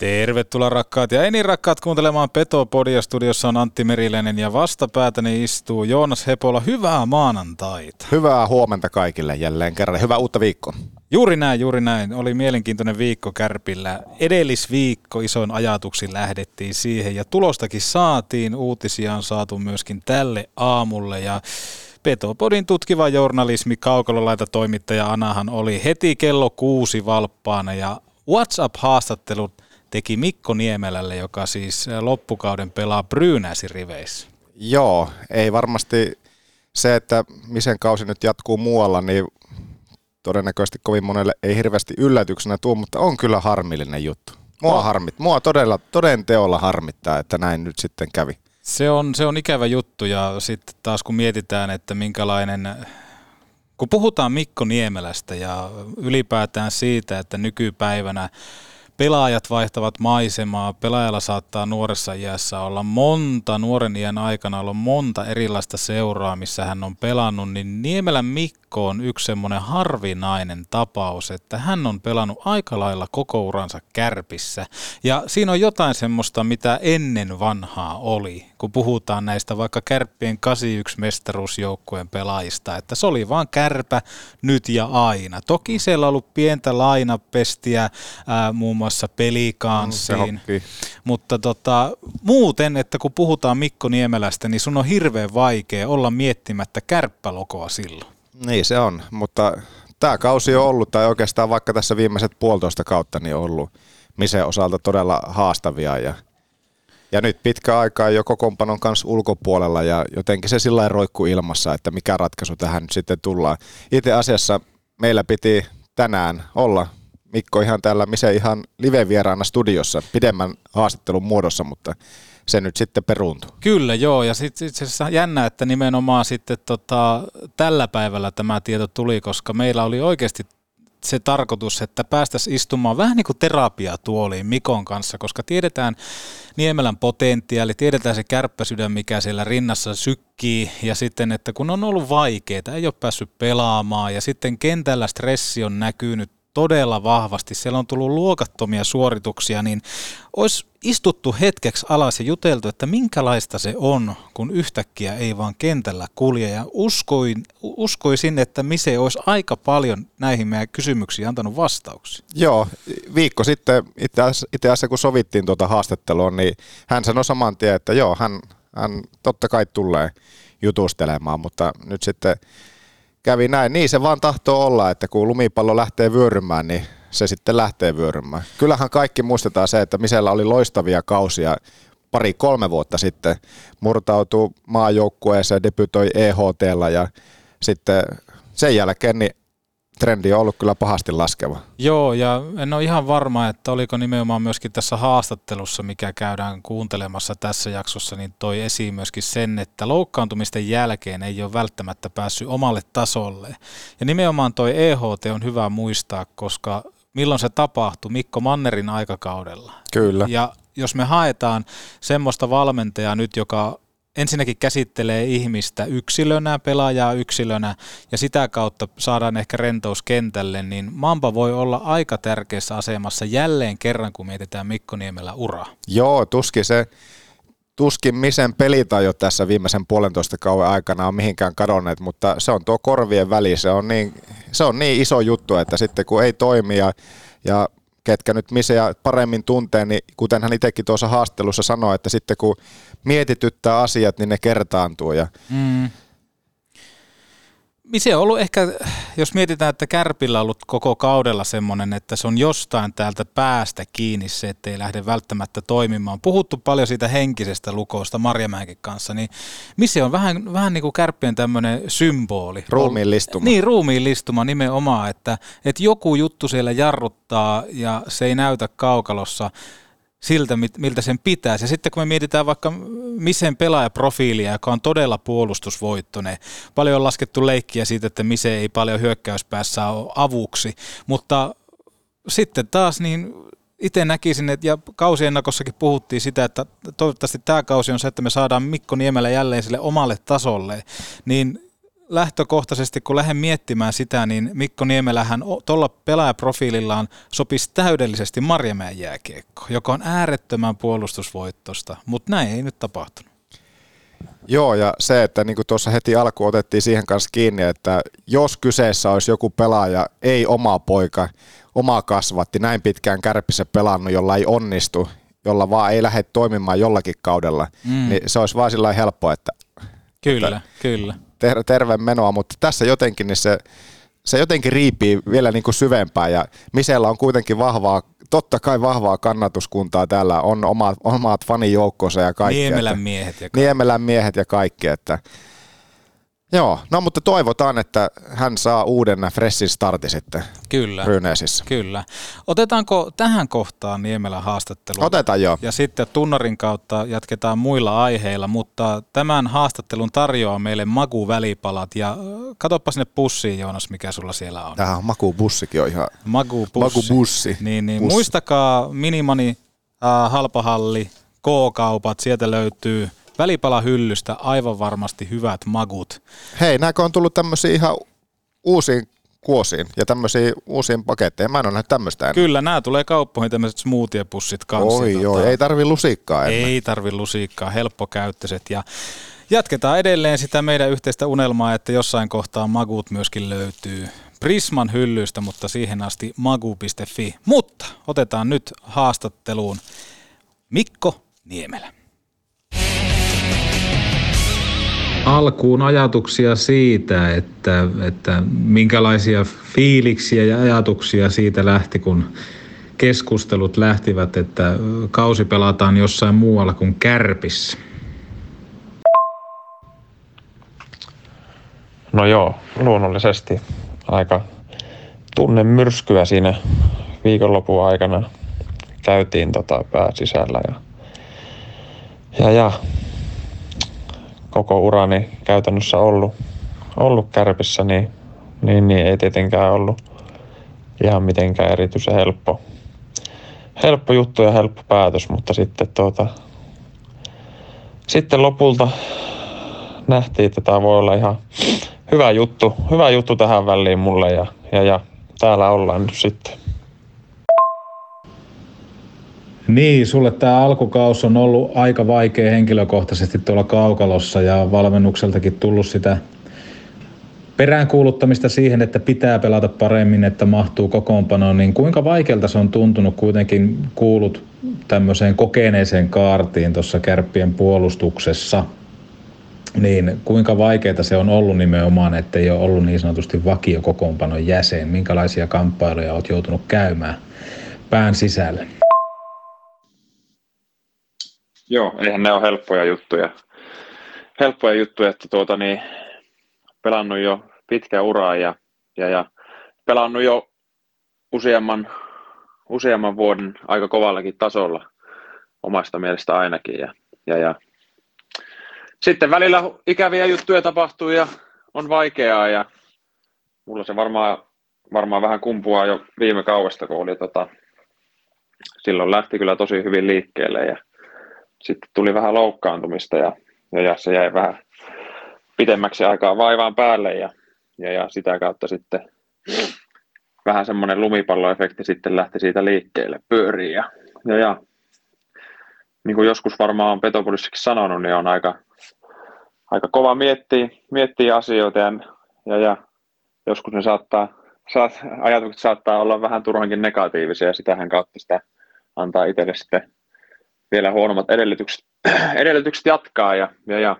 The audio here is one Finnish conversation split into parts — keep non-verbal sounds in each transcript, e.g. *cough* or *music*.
Tervetuloa rakkaat ja eni rakkaat kuuntelemaan Petopodia. Studiossa on Antti Meriläinen ja vastapäätäni istuu Joonas Hepola. Hyvää maanantaita. Hyvää huomenta kaikille jälleen kerran. Hyvää uutta viikkoa. Juuri näin, juuri näin. Oli mielenkiintoinen viikko Kärpillä. Edellisviikko isoin ajatuksiin lähdettiin siihen ja tulostakin saatiin. Uutisia on saatu myöskin tälle aamulle ja Petopodin tutkiva journalismi kaukololaita toimittaja Anahan oli heti kello kuusi valppaana ja WhatsApp-haastattelut teki Mikko Niemelälle, joka siis loppukauden pelaa Brynäsin riveissä. Joo, ei varmasti se, että misen kausi nyt jatkuu muualla, niin todennäköisesti kovin monelle ei hirveästi yllätyksenä tuu, mutta on kyllä harmillinen juttu. Mua, no. harmit, mua todella, toden teolla harmittaa, että näin nyt sitten kävi. Se on, se on ikävä juttu ja sitten taas kun mietitään, että minkälainen, kun puhutaan Mikko Niemelästä ja ylipäätään siitä, että nykypäivänä pelaajat vaihtavat maisemaa. Pelaajalla saattaa nuoressa iässä olla monta, nuoren iän aikana olla monta erilaista seuraa, missä hän on pelannut, niin Niemelän Mikko on yksi semmoinen harvinainen tapaus, että hän on pelannut aika lailla koko uransa kärpissä. Ja siinä on jotain semmoista, mitä ennen vanhaa oli, kun puhutaan näistä vaikka kärppien 81 mestaruusjoukkueen pelaajista, että se oli vaan kärpä nyt ja aina. Toki siellä on ollut pientä lainapestiä ää, muun muassa pelikanssiin, mm, mutta tota, muuten, että kun puhutaan Mikko Niemelästä, niin sun on hirveän vaikea olla miettimättä kärppälokoa silloin. Niin se on, mutta tämä kausi on ollut, tai oikeastaan vaikka tässä viimeiset puolitoista kautta, niin on ollut Mise osalta todella haastavia ja ja nyt pitkä aikaa jo kokoonpanon kanssa ulkopuolella ja jotenkin se sillä roikku ilmassa, että mikä ratkaisu tähän nyt sitten tullaan. Itse asiassa meillä piti tänään olla Mikko ihan täällä Mise ihan live-vieraana studiossa pidemmän haastattelun muodossa, mutta se nyt sitten peruuntui. Kyllä joo, ja sitten itse asiassa jännä, että nimenomaan sitten tota, tällä päivällä tämä tieto tuli, koska meillä oli oikeasti se tarkoitus, että päästäisiin istumaan vähän niin kuin terapiatuoliin Mikon kanssa, koska tiedetään Niemelän potentiaali, tiedetään se kärppäsydän, mikä siellä rinnassa sykkii, ja sitten, että kun on ollut vaikeaa, ei ole päässyt pelaamaan, ja sitten kentällä stressi on näkynyt todella vahvasti, siellä on tullut luokattomia suorituksia, niin olisi istuttu hetkeksi alas ja juteltu, että minkälaista se on, kun yhtäkkiä ei vaan kentällä kulje. Ja uskoin, uskoisin, että Mise olisi aika paljon näihin meidän kysymyksiin antanut vastauksia. Joo, viikko sitten itse asiassa kun sovittiin tuota haastattelua, niin hän sanoi saman tien, että joo, hän, hän totta kai tulee jutustelemaan, mutta nyt sitten kävi näin. Niin se vaan tahtoo olla, että kun lumipallo lähtee vyörymään, niin se sitten lähtee vyörymään. Kyllähän kaikki muistetaan se, että Misellä oli loistavia kausia pari-kolme vuotta sitten. Murtautui maajoukkueeseen, debytoi EHT ja sitten sen jälkeen niin trendi on ollut kyllä pahasti laskeva. Joo, ja en ole ihan varma, että oliko nimenomaan myöskin tässä haastattelussa, mikä käydään kuuntelemassa tässä jaksossa, niin toi esiin myöskin sen, että loukkaantumisten jälkeen ei ole välttämättä päässyt omalle tasolle. Ja nimenomaan toi EHT on hyvä muistaa, koska milloin se tapahtui Mikko Mannerin aikakaudella. Kyllä. Ja jos me haetaan semmoista valmentajaa nyt, joka ensinnäkin käsittelee ihmistä yksilönä, pelaajaa yksilönä ja sitä kautta saadaan ehkä rentous kentälle, niin Mamba voi olla aika tärkeässä asemassa jälleen kerran, kun mietitään Mikko Niemelä uraa. Joo, tuskin se tuskin misen pelitajo tässä viimeisen puolentoista kauan aikana on mihinkään kadonneet, mutta se on tuo korvien väli, se on niin, se on niin iso juttu, että sitten kun ei toimi ja, ja ketkä nyt Miseä paremmin tuntee, niin kuten hän itsekin tuossa haastelussa sanoi, että sitten kun mietityttää asiat, niin ne kertaantuu. Ja mm. Se on ollut ehkä, jos mietitään, että Kärpillä on ollut koko kaudella semmoinen, että se on jostain täältä päästä kiinni se, ettei lähde välttämättä toimimaan. Puhuttu paljon siitä henkisestä lukosta Marjamäenkin kanssa, niin missä on vähän, vähän niin kuin Kärppien tämmöinen symboli. Ruumiillistuma. Niin, ruumiillistuma nimenomaan, että, että joku juttu siellä jarruttaa ja se ei näytä kaukalossa siltä, miltä sen pitäisi. Ja sitten kun me mietitään vaikka Misen pelaajaprofiilia, joka on todella puolustusvoittoinen, paljon on laskettu leikkiä siitä, että Mise ei paljon hyökkäyspäässä ole avuksi, mutta sitten taas niin itse näkisin, että ja kausiennakossakin puhuttiin sitä, että toivottavasti tämä kausi on se, että me saadaan Mikko Niemelä jälleen sille omalle tasolle, niin lähtökohtaisesti, kun lähden miettimään sitä, niin Mikko Niemelähän tuolla pelaajaprofiilillaan sopisi täydellisesti Marjamäen jääkiekko, joka on äärettömän puolustusvoittosta, mutta näin ei nyt tapahtunut. Joo, ja se, että niin kuin tuossa heti alku otettiin siihen kanssa kiinni, että jos kyseessä olisi joku pelaaja, ei oma poika, oma kasvatti, näin pitkään kärpissä pelannut, jolla ei onnistu, jolla vaan ei lähde toimimaan jollakin kaudella, mm. niin se olisi vaan sillä helppo, että Kyllä, että kyllä. Ter- terve menoa, mutta tässä jotenkin niin se, se jotenkin riipii vielä niin kuin syvempään ja Misellä on kuitenkin vahvaa, totta kai vahvaa kannatuskuntaa täällä, on omat, omat fanijoukkonsa ja kaikki. Niemelän miehet ja kaikki. Niemelän miehet ja kaikki, että Joo, no mutta toivotaan, että hän saa uuden freshin startin sitten Kyllä, Ryneesissä. Kyllä. Otetaanko tähän kohtaan Niemelän haastattelu? Otetaan jo. Ja sitten tunnarin kautta jatketaan muilla aiheilla, mutta tämän haastattelun tarjoaa meille Magu välipalat ja katoppa sinne pussiin Joonas, mikä sulla siellä on. Tähän Magu bussikin on ihan Magu bussi. Magu bussi. Niin, niin. Bussi. Muistakaa Minimani, äh, Halpahalli, K-kaupat, sieltä löytyy välipalahyllystä aivan varmasti hyvät magut. Hei, näkö on tullut tämmöisiä ihan uusiin kuosiin ja tämmöisiä uusiin paketteihin. Mä en ole nähnyt tämmöistä ennen. Kyllä, nämä tulee kauppoihin tämmöiset smoothie-pussit kanssa. Oi tota, joo, ei tarvi lusikkaa ennen. Ei tarvi lusikkaa, helppokäyttöiset ja Jatketaan edelleen sitä meidän yhteistä unelmaa, että jossain kohtaa magut myöskin löytyy Prisman hyllyistä, mutta siihen asti magu.fi. Mutta otetaan nyt haastatteluun Mikko Niemelä. Alkuun ajatuksia siitä, että, että minkälaisia fiiliksiä ja ajatuksia siitä lähti, kun keskustelut lähtivät, että kausi pelataan jossain muualla kuin Kärpissä? No joo, luonnollisesti aika tunnemyrskyä siinä viikonlopun aikana käytiin tota pääsisällä ja, ja, ja koko urani käytännössä ollut, ollut kärpissä, niin, niin, niin ei tietenkään ollut ihan mitenkään erityisen helppo, helppo juttu ja helppo päätös, mutta sitten, tuota, sitten lopulta nähtiin, että tämä voi olla ihan hyvä juttu, hyvä juttu tähän väliin mulle ja, ja, ja täällä ollaan nyt sitten. Niin, sulle tämä alkukaus on ollut aika vaikea henkilökohtaisesti tuolla kaukalossa ja valmennukseltakin tullut sitä peräänkuuluttamista siihen, että pitää pelata paremmin, että mahtuu kokoonpanoon, niin kuinka vaikealta se on tuntunut kuitenkin kuulut tämmöiseen kokeneeseen kaartiin tuossa kärppien puolustuksessa, niin kuinka vaikeaa se on ollut nimenomaan, että ei ole ollut niin sanotusti vakio kokoonpanon jäsen, minkälaisia kamppailuja olet joutunut käymään pään sisälle? Joo, eihän ne ole helppoja juttuja. Helppoja juttuja, että tuota niin, pelannut jo pitkä uraa ja, ja, ja pelannut jo useamman, useamman vuoden aika kovallakin tasolla omasta mielestä ainakin. Ja, ja, ja. Sitten välillä ikäviä juttuja tapahtuu ja on vaikeaa ja mulla se varmaan, varmaan vähän kumpuaa jo viime kaudesta, kun oli tota, silloin lähti kyllä tosi hyvin liikkeelle ja sitten tuli vähän loukkaantumista ja, ja, ja se jäi vähän pitemmäksi aikaa vaivaan päälle ja, ja, ja sitä kautta sitten vähän semmoinen lumipalloefekti sitten lähti siitä liikkeelle pyöriin ja, ja, ja niin kuin joskus varmaan on Petopolissakin sanonut, niin on aika, aika kova miettiä, miettiä asioita ja, ja, ja joskus ne saattaa, saat, ajatukset saattaa olla vähän turhankin negatiivisia ja sitähän kautta sitä antaa itselle sitten vielä huonommat edellytykset, *clears throat* edellytykset jatkaa ja, ja, ja,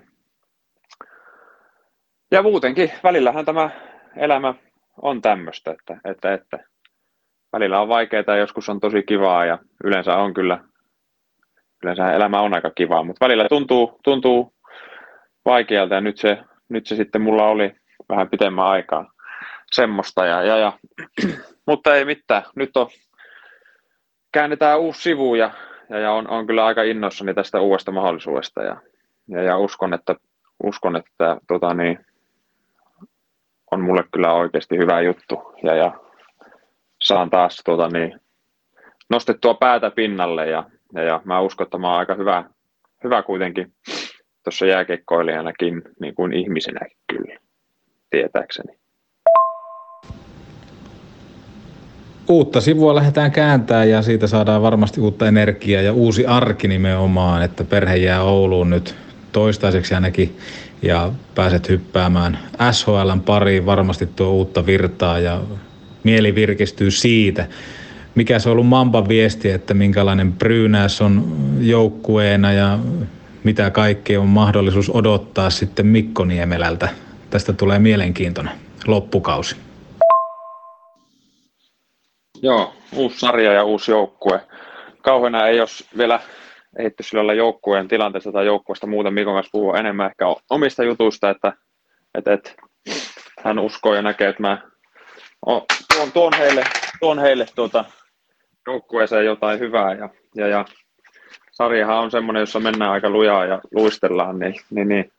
ja muutenkin välillähän tämä elämä on tämmöistä, että, että, että välillä on vaikeaa ja joskus on tosi kivaa ja yleensä on kyllä, yleensä elämä on aika kivaa, mutta välillä tuntuu, tuntuu vaikealta ja nyt se, nyt se sitten mulla oli vähän pitemmän aikaa semmoista ja, ja, ja. *clears throat* Mutta ei mitään, nyt on käännetään uusi sivu ja ja, ja on, on, kyllä aika innoissani tästä uudesta mahdollisuudesta ja, ja, ja uskon, että, uskon, että tota, niin, on mulle kyllä oikeasti hyvä juttu ja, ja saan taas tota, niin, nostettua päätä pinnalle ja, ja, ja mä uskon, että mä oon aika hyvä, hyvä kuitenkin tuossa jääkekkoilijanakin niin kuin ihmisenä kyllä. tietääkseni. Uutta sivua lähdetään kääntää ja siitä saadaan varmasti uutta energiaa ja uusi arki nimenomaan, että perhe jää Ouluun nyt toistaiseksi ainakin ja pääset hyppäämään SHLn pariin, varmasti tuo uutta virtaa ja mieli virkistyy siitä. Mikä se on ollut Mamban viesti, että minkälainen Brynäs on joukkueena ja mitä kaikkea on mahdollisuus odottaa sitten Mikko Niemelältä. Tästä tulee mielenkiintoinen loppukausi. Joo, uusi sarja ja uusi joukkue. Kauheena ei jos vielä ehitty sillä joukkueen tilanteesta tai joukkueesta muuten Mikon kanssa puhua enemmän ehkä omista jutuista, että, että, että hän uskoo ja näkee, että mä tuon, tuon heille, tuon heille tuota, joukkueeseen jotain hyvää ja, ja, ja sarjahan on semmoinen, jossa mennään aika lujaa ja luistellaan, niin, niin, niin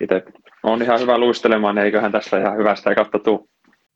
itse on ihan hyvä luistelemaan, niin eiköhän tässä ihan hyvästä ja kautta tuu.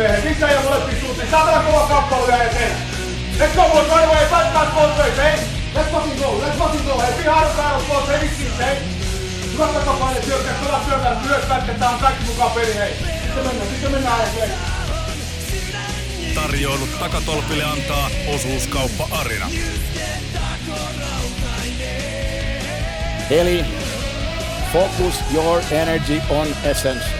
Miehet sisään ja molempiin suuntiin. Saatana kova kamppailu ja eteen. Let's go boys right away. Fight back both ways, hey. Let's fucking go. Let's fucking go. Hey, be hard battle boys. Hey, vitsi, hey. Hyvä takapaine syökkää, pelaa syökkää, myös pätketään kaikki mukaan peli, hei. Sitten mennään, sitten mennään eteen. Tarjoilut takatolpille antaa osuuskauppa Arina. Eli focus your energy on essence.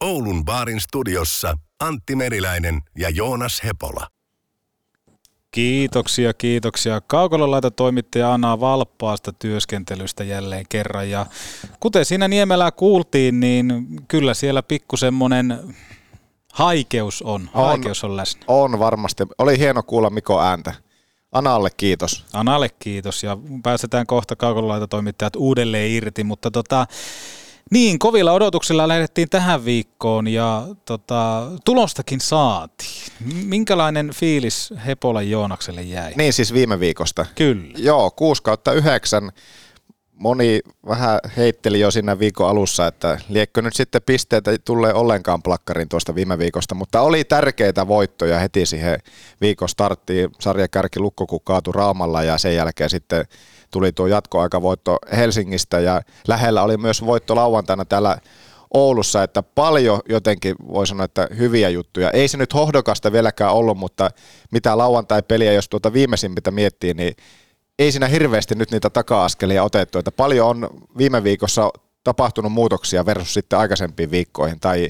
Oulun baarin studiossa Antti Meriläinen ja Joonas Hepola. Kiitoksia, kiitoksia. Kaukololaita toimittaja Anna Valppaasta työskentelystä jälleen kerran. Ja kuten siinä Niemelää kuultiin, niin kyllä siellä pikku semmoinen haikeus on. on. Haikeus on läsnä. On varmasti. Oli hieno kuulla Miko ääntä. Analle kiitos. Analle kiitos ja pääsetään kohta kaukololaita toimittajat uudelleen irti, mutta tota, niin, kovilla odotuksilla lähdettiin tähän viikkoon ja tota, tulostakin saatiin. Minkälainen fiilis Hepolan Joonakselle jäi? Niin siis viime viikosta. Kyllä. Joo, 6 kautta 9. Moni vähän heitteli jo siinä viikon alussa, että liekkö nyt sitten pisteitä tulee ollenkaan plakkarin tuosta viime viikosta, mutta oli tärkeitä voittoja heti siihen viikon starttiin. Sarjakärki Lukko kun kaatui Raamalla ja sen jälkeen sitten tuli tuo jatkoaikavoitto Helsingistä ja lähellä oli myös voitto lauantaina täällä Oulussa, että paljon jotenkin voi sanoa, että hyviä juttuja. Ei se nyt hohdokasta vieläkään ollut, mutta mitä lauantai-peliä, jos tuota viimeisimpitä miettii, niin ei siinä hirveästi nyt niitä taka-askelia otettu. Että paljon on viime viikossa tapahtunut muutoksia versus sitten aikaisempiin viikkoihin tai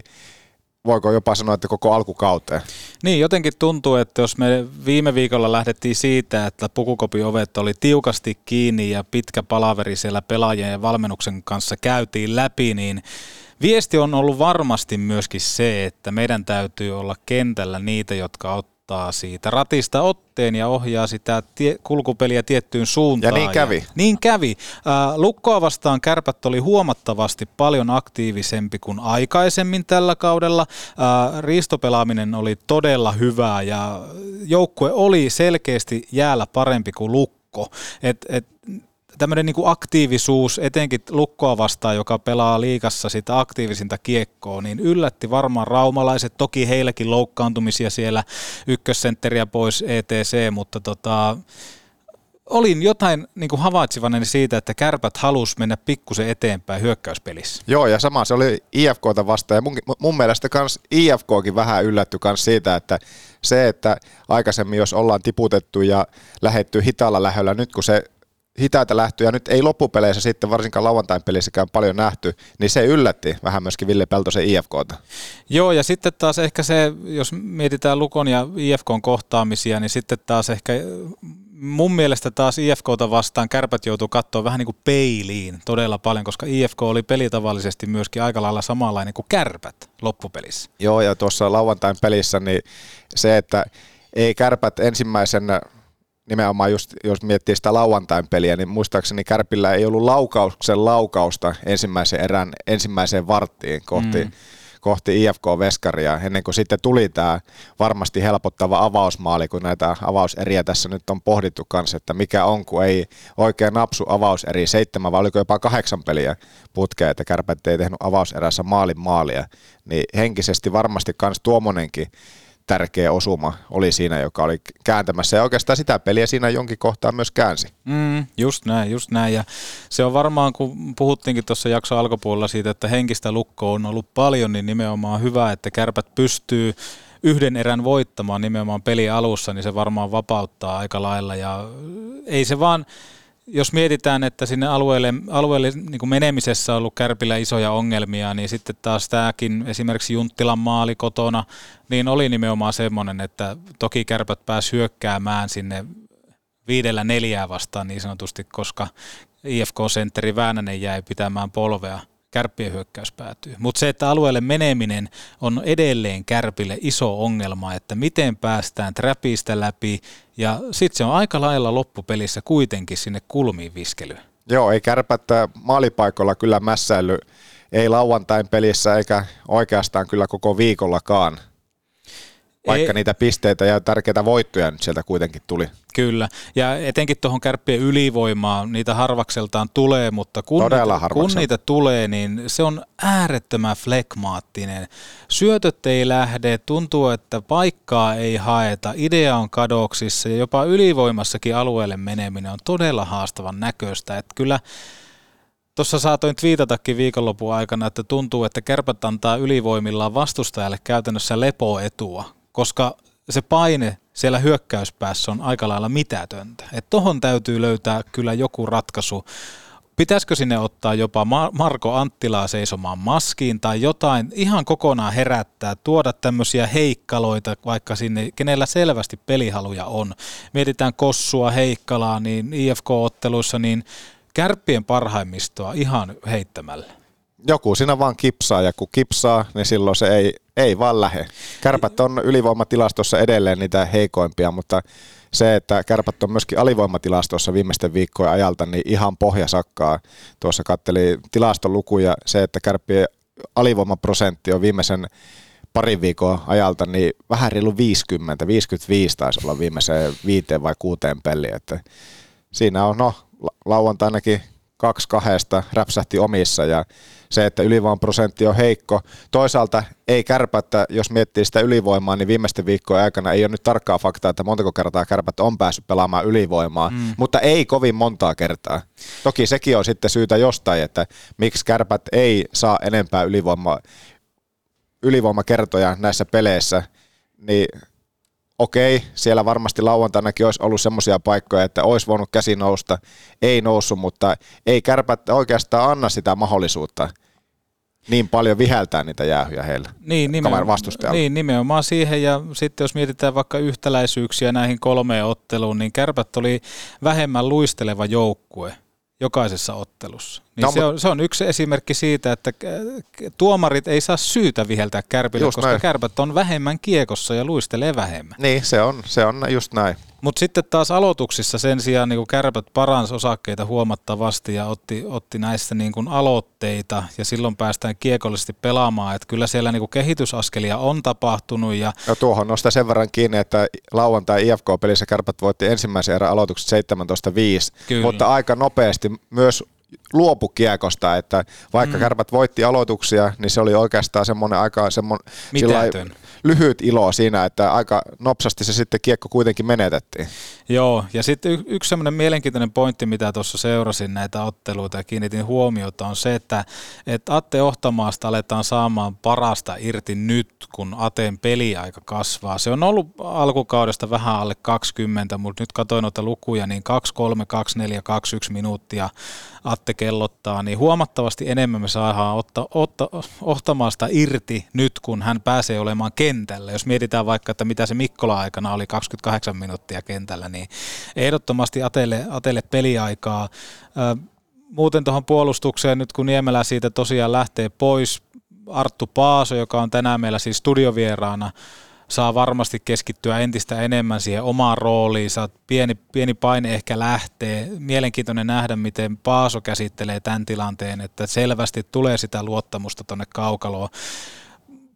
voiko jopa sanoa, että koko alkukauteen. Niin, jotenkin tuntuu, että jos me viime viikolla lähdettiin siitä, että pukukopin ovet oli tiukasti kiinni ja pitkä palaveri siellä pelaajien ja valmennuksen kanssa käytiin läpi, niin viesti on ollut varmasti myöskin se, että meidän täytyy olla kentällä niitä, jotka ottaa siitä ratista otteen ja ohjaa sitä tie, kulkupeliä tiettyyn suuntaan. Ja niin kävi. Ja, niin kävi. Äh, Lukkoa vastaan kärpät oli huomattavasti paljon aktiivisempi kuin aikaisemmin tällä kaudella. Äh, riistopelaaminen oli todella hyvää ja joukkue oli selkeästi jäällä parempi kuin Lukko. Et, et, tämmöinen niin aktiivisuus, etenkin lukkoa vastaan, joka pelaa liikassa sitä aktiivisinta kiekkoa, niin yllätti varmaan raumalaiset. Toki heilläkin loukkaantumisia siellä, ykkössentteriä pois ETC, mutta tota, olin jotain niin kuin havaitsevainen siitä, että kärpät halus mennä pikkusen eteenpäin hyökkäyspelissä. Joo, ja sama se oli IFKta vastaan, ja mun, mun mielestä kans IFKkin vähän yllätty kans siitä, että se, että aikaisemmin jos ollaan tiputettu ja lähetty hitaalla lähellä, nyt kun se hitaita lähtöjä nyt ei loppupeleissä sitten, varsinkaan lauantain pelissäkään paljon nähty, niin se yllätti vähän myöskin Ville Peltosen IFKta. Joo, ja sitten taas ehkä se, jos mietitään Lukon ja IFKn kohtaamisia, niin sitten taas ehkä mun mielestä taas IFKta vastaan kärpät joutuu katsoa vähän niin kuin peiliin todella paljon, koska IFK oli pelitavallisesti myöskin aika lailla samanlainen kuin kärpät loppupelissä. Joo, ja tuossa lauantain pelissä niin se, että ei kärpät ensimmäisen nimenomaan just, jos miettii sitä lauantain peliä, niin muistaakseni Kärpillä ei ollut laukauksen laukausta ensimmäisen erän ensimmäiseen varttiin kohti, mm. kohti IFK-veskaria, ennen kuin sitten tuli tämä varmasti helpottava avausmaali, kun näitä avauseriä tässä nyt on pohdittu kanssa, että mikä on, kun ei oikein napsu avauseri seitsemän, vai oliko jopa kahdeksan peliä putkea, että Kärpät ei tehnyt avauserässä maalin maalia, niin henkisesti varmasti kans tuommoinenkin tärkeä osuma oli siinä, joka oli kääntämässä. Ja oikeastaan sitä peliä siinä jonkin kohtaa myös käänsi. Mm, just näin, just näin. Ja se on varmaan, kun puhuttiinkin tuossa jakso alkupuolella siitä, että henkistä lukkoa on ollut paljon, niin nimenomaan hyvä, että kärpät pystyy yhden erän voittamaan nimenomaan peli alussa, niin se varmaan vapauttaa aika lailla. Ja ei se vaan jos mietitään, että sinne alueelle, alueelle niin kuin menemisessä on ollut Kärpillä isoja ongelmia, niin sitten taas tämäkin esimerkiksi Junttilan maali kotona, niin oli nimenomaan semmoinen, että toki Kärpät pääsi hyökkäämään sinne viidellä neljää vastaan niin sanotusti, koska IFK-sentteri Väänänen jäi pitämään polvea kärppien hyökkäys päätyy. Mutta se, että alueelle meneminen on edelleen kärpille iso ongelma, että miten päästään trapista läpi ja sitten se on aika lailla loppupelissä kuitenkin sinne kulmiin viskelyyn. Joo, ei kärpättä maalipaikoilla kyllä mässäily, ei lauantain pelissä eikä oikeastaan kyllä koko viikollakaan. Vaikka ei, niitä pisteitä ja tärkeitä voittoja nyt sieltä kuitenkin tuli. Kyllä, ja etenkin tuohon kärppien ylivoimaan, niitä harvakseltaan tulee, mutta kun, niitä, kun niitä tulee, niin se on äärettömän flekmaattinen. Syötöt ei lähde, tuntuu, että paikkaa ei haeta, idea on kadoksissa ja jopa ylivoimassakin alueelle meneminen on todella haastavan näköistä. Että kyllä Tuossa saatoin twiitatakin viikonlopun aikana, että tuntuu, että kärpät antaa ylivoimillaan vastustajalle käytännössä lepoetua, koska se paine siellä hyökkäyspäässä on aika lailla mitätöntä. Että tohon täytyy löytää kyllä joku ratkaisu. Pitäisikö sinne ottaa jopa Marko Anttilaa seisomaan maskiin tai jotain ihan kokonaan herättää, tuoda tämmöisiä heikkaloita vaikka sinne, kenellä selvästi pelihaluja on. Mietitään Kossua, Heikkalaa, niin IFK-otteluissa, niin kärppien parhaimmistoa ihan heittämällä joku siinä vaan kipsaa ja kun kipsaa, niin silloin se ei, ei vaan lähe. Kärpät on ylivoimatilastossa edelleen niitä heikoimpia, mutta se, että kärpät on myöskin alivoimatilastossa viimeisten viikkojen ajalta, niin ihan pohjasakkaa. Tuossa katteli tilastolukuja, se, että kärppien alivoimaprosentti on viimeisen parin viikon ajalta, niin vähän reilu 50, 55 taisi olla viimeiseen viiteen vai kuuteen peliin. Että siinä on, no, lauantainakin kaksi kahdesta räpsähti omissa ja se, että ylivoiman prosentti on heikko. Toisaalta ei kärpättä, jos miettii sitä ylivoimaa, niin viimeisten viikkojen aikana ei ole nyt tarkkaa faktaa, että montako kertaa kärpät on päässyt pelaamaan ylivoimaa, mm. mutta ei kovin montaa kertaa. Toki sekin on sitten syytä jostain, että miksi kärpät ei saa enempää ylivoimaa ylivoimakertoja näissä peleissä, niin okei, siellä varmasti lauantainakin olisi ollut semmoisia paikkoja, että olisi voinut käsi nousta, ei noussut, mutta ei kärpät oikeastaan anna sitä mahdollisuutta. Niin paljon viheltää niitä jäähyjä heillä niin, nimenomaan, niin, nimenomaan siihen. Ja sitten jos mietitään vaikka yhtäläisyyksiä näihin kolmeen otteluun, niin kärpät oli vähemmän luisteleva joukkue jokaisessa ottelussa. Niin no, se, on, se on yksi esimerkki siitä, että tuomarit ei saa syytä viheltää kärpille, koska näin. kärpät on vähemmän kiekossa ja luistelee vähemmän. Niin, se on, se on just näin. Mutta sitten taas aloituksissa sen sijaan niin kärpät paransi osakkeita huomattavasti ja otti, otti näissä niin kuin aloitteita ja silloin päästään kiekollisesti pelaamaan. Että kyllä siellä niin kuin kehitysaskelia on tapahtunut. Ja... ja tuohon nostaa sen verran kiinni, että lauantai IFK-pelissä kärpät voitti ensimmäisen erän aloitukset 17-5, mutta aika nopeasti myös luopu kiekosta, että vaikka mm. kärpät voitti aloituksia, niin se oli oikeastaan semmoinen aika semmoinen lyhyt ilo siinä, että aika nopsasti se sitten kiekko kuitenkin menetettiin. Joo, ja sitten y- yksi semmoinen mielenkiintoinen pointti, mitä tuossa seurasin näitä otteluita ja kiinnitin huomiota, on se, että, että Atte Ohtamaasta aletaan saamaan parasta irti nyt, kun Ateen peliaika kasvaa. Se on ollut alkukaudesta vähän alle 20, mutta nyt katsoin noita lukuja, niin 2, 3, 2, 4, 2, 1 minuuttia Atte kellottaa, niin huomattavasti enemmän me saadaan otta, otta, Ohtamaasta irti nyt, kun hän pääsee olemaan kentällä. Jos mietitään vaikka, että mitä se Mikkola aikana oli 28 minuuttia kentällä, niin ehdottomasti Atelle, Atelle peliaikaa. Muuten tuohon puolustukseen, nyt kun Niemelä siitä tosiaan lähtee pois, Arttu Paaso, joka on tänään meillä siis studiovieraana, saa varmasti keskittyä entistä enemmän siihen omaan rooliinsa. Pieni, pieni paine ehkä lähtee. Mielenkiintoinen nähdä, miten Paaso käsittelee tämän tilanteen, että selvästi tulee sitä luottamusta tuonne kaukaloon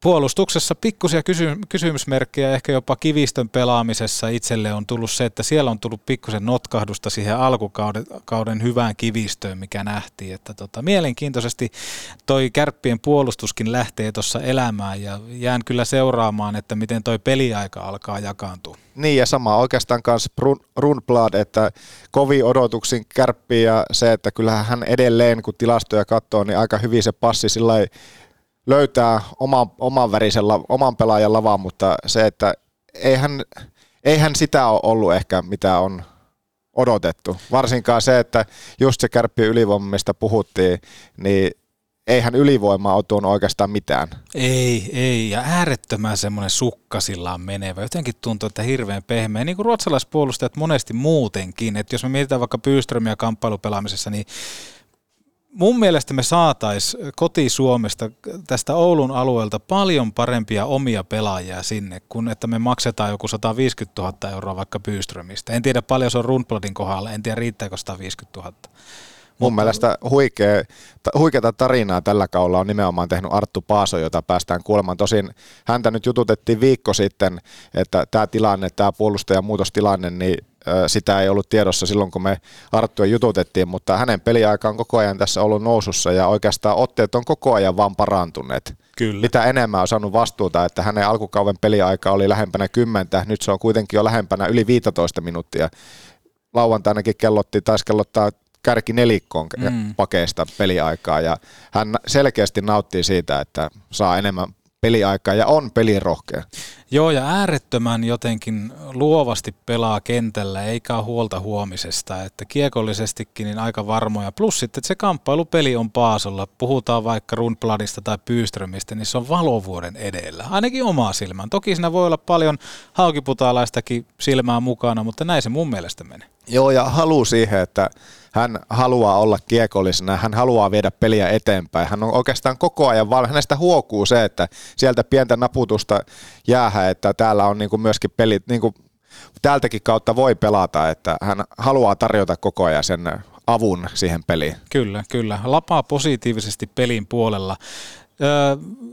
puolustuksessa pikkusia kysy- kysymysmerkkejä, ehkä jopa kivistön pelaamisessa itselle on tullut se, että siellä on tullut pikkusen notkahdusta siihen alkukauden kauden hyvään kivistöön, mikä nähtiin. Että tota, mielenkiintoisesti toi kärppien puolustuskin lähtee tuossa elämään ja jään kyllä seuraamaan, että miten toi peliaika alkaa jakaantua. Niin ja sama oikeastaan kanssa Rundblad, että kovi odotuksin kärppii ja se, että kyllähän hän edelleen, kun tilastoja katsoo, niin aika hyvin se passi sillä löytää oman, oman värisen, oman pelaajan lavaan, mutta se, että eihän, eihän sitä ole ollut ehkä, mitä on odotettu. Varsinkaan se, että just se kärppi ylivoima, mistä puhuttiin, niin eihän ylivoima ole tuonut oikeastaan mitään. Ei, ei. Ja äärettömän semmoinen sukkasillaan menevä. Jotenkin tuntuu, että hirveän pehmeä. Niin kuin ruotsalaispuolustajat monesti muutenkin. Että jos me mietitään vaikka Byströmiä kamppailupelaamisessa, niin mun mielestä me saatais koti-Suomesta tästä Oulun alueelta paljon parempia omia pelaajia sinne, kun että me maksetaan joku 150 000 euroa vaikka Byströmistä. En tiedä paljon se on Rundbladin kohdalla, en tiedä riittääkö 150 000. Mun Mutta... mielestä huikea, huikeata tarinaa tällä kaudella on nimenomaan tehnyt Arttu Paaso, jota päästään kuulemaan. Tosin häntä nyt jututettiin viikko sitten, että tämä tilanne, tämä puolustajan muutostilanne, niin sitä ei ollut tiedossa silloin, kun me Arttua jututettiin, mutta hänen peliaika on koko ajan tässä ollut nousussa ja oikeastaan otteet on koko ajan vaan parantuneet. Kyllä. Mitä enemmän on saanut vastuuta, että hänen alkukauden peliaika oli lähempänä kymmentä, nyt se on kuitenkin jo lähempänä yli 15 minuuttia. Lauantainakin kellotti, taisi kellottaa kärki nelikkoon mm. pakeista peliaikaa ja hän selkeästi nauttii siitä, että saa enemmän peliaikaa ja on pelirohkea. Joo, ja äärettömän jotenkin luovasti pelaa kentällä, eikä huolta huomisesta, että kiekollisestikin niin aika varmoja. Plus sitten, että se kamppailupeli on Paasolla, puhutaan vaikka Rundbladista tai Pyyströmistä, niin se on valovuoden edellä, ainakin omaa silmään. Toki siinä voi olla paljon haukiputaalaistakin silmää mukana, mutta näin se mun mielestä menee. Joo, ja halu siihen, että hän haluaa olla kiekollisena, hän haluaa viedä peliä eteenpäin. Hän on oikeastaan koko ajan vaan, hänestä huokuu se, että sieltä pientä naputusta jäähä, että täällä on niinku myöskin pelit, niinku, täältäkin kautta voi pelata, että hän haluaa tarjota koko ajan sen avun siihen peliin. Kyllä, kyllä. Lapaa positiivisesti pelin puolella.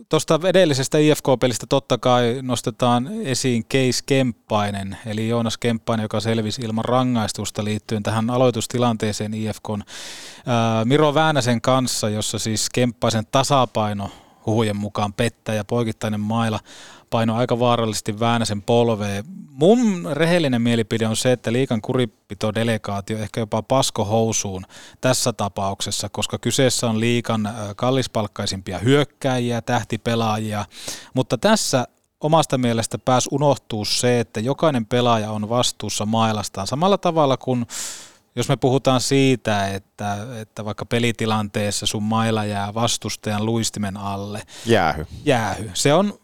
Tuosta edellisestä IFK-pelistä totta kai nostetaan esiin Case Kemppainen, eli Joonas Kemppainen, joka selvisi ilman rangaistusta liittyen tähän aloitustilanteeseen IFKn Miro Väänäsen kanssa, jossa siis Kemppaisen tasapaino huhujen mukaan pettäjä, poikittainen maila paino aika vaarallisesti Väänäsen polveen. Mun rehellinen mielipide on se, että liikan kuripito-delegaatio ehkä jopa pasko housuun tässä tapauksessa, koska kyseessä on liikan kallispalkkaisimpia hyökkäjiä, tähtipelaajia, mutta tässä omasta mielestä pääs unohtuu se, että jokainen pelaaja on vastuussa mailastaan samalla tavalla kuin jos me puhutaan siitä, että, että vaikka pelitilanteessa sun maila jää vastustajan luistimen alle. Jäähy. Jäähy. Se on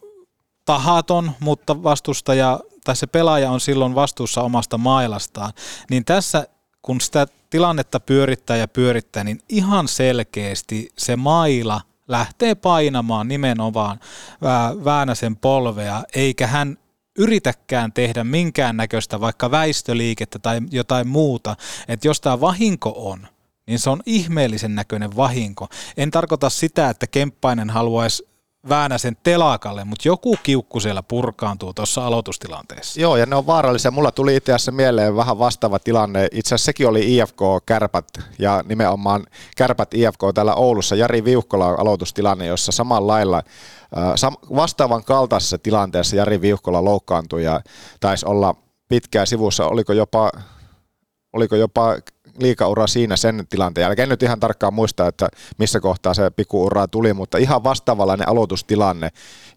tahaton, mutta vastustaja tai se pelaaja on silloin vastuussa omasta mailastaan. Niin tässä kun sitä tilannetta pyörittää ja pyörittää, niin ihan selkeästi se maila lähtee painamaan nimenomaan Väänäsen polvea, eikä hän yritäkään tehdä minkään näköistä vaikka väistöliikettä tai jotain muuta, että jos tämä vahinko on, niin se on ihmeellisen näköinen vahinko. En tarkoita sitä, että Kemppainen haluaisi Väänäsen telakalle, mutta joku kiukku siellä purkaantuu tuossa aloitustilanteessa. Joo, ja ne on vaarallisia. Mulla tuli itse asiassa mieleen vähän vastaava tilanne. Itse asiassa sekin oli IFK-kärpät ja nimenomaan kärpät IFK täällä Oulussa. Jari Viuhkola aloitustilanne, jossa samalla lailla vastaavan kaltaisessa tilanteessa Jari Viuhkola loukkaantui ja taisi olla pitkään sivussa, oliko jopa, oliko jopa liikaura siinä sen tilanteen jälkeen. En nyt ihan tarkkaan muista, että missä kohtaa se pikuura tuli, mutta ihan vastaavallainen aloitustilanne,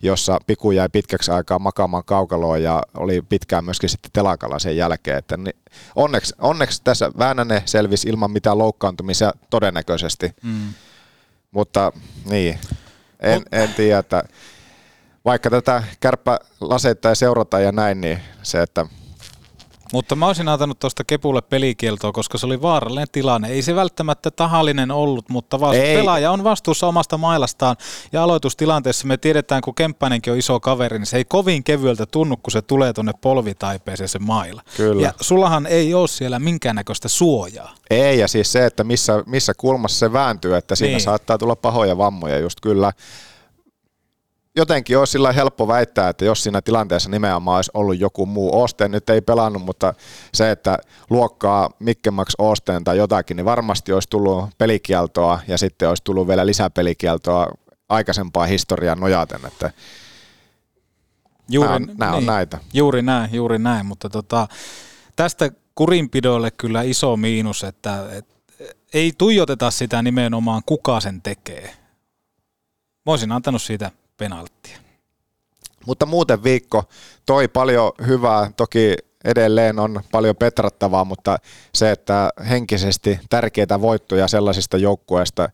jossa Piku jäi pitkäksi aikaa makaamaan kaukaloa ja oli pitkään myöskin sitten telakalla sen jälkeen. Että onneksi, onneksi tässä Väänänen selvisi ilman mitään loukkaantumisia todennäköisesti. Mm. Mutta niin, en, en tiedä, että vaikka tätä kärppälaseita ei seurata ja näin, niin se, että mutta mä olisin antanut tuosta Kepulle pelikieltoa, koska se oli vaarallinen tilanne. Ei se välttämättä tahallinen ollut, mutta vasta pelaaja on vastuussa omasta mailastaan. Ja aloitustilanteessa me tiedetään, kun Kemppainenkin on iso kaveri, niin se ei kovin kevyeltä tunnu, kun se tulee tuonne polvitaipeeseen se maila. Kyllä. Ja sullahan ei ole siellä minkäännäköistä suojaa. Ei, ja siis se, että missä, missä kulmassa se vääntyy, että siinä niin. saattaa tulla pahoja vammoja just kyllä jotenkin olisi sillä helppo väittää, että jos siinä tilanteessa nimenomaan olisi ollut joku muu, Osteen nyt ei pelannut, mutta se, että luokkaa Mikke Max Osteen tai jotakin, niin varmasti olisi tullut pelikieltoa ja sitten olisi tullut vielä lisäpelikieltoa aikaisempaa historiaa nojaten, että juuri, nämä on, nämä niin, on näitä. Juuri näin, juuri näin, mutta tota, tästä kurinpidoille kyllä iso miinus, että, että ei tuijoteta sitä nimenomaan kuka sen tekee. Mä olisin antanut siitä penalttia. Mutta muuten viikko toi paljon hyvää, toki edelleen on paljon petrattavaa, mutta se, että henkisesti tärkeitä voittoja sellaisista joukkueista,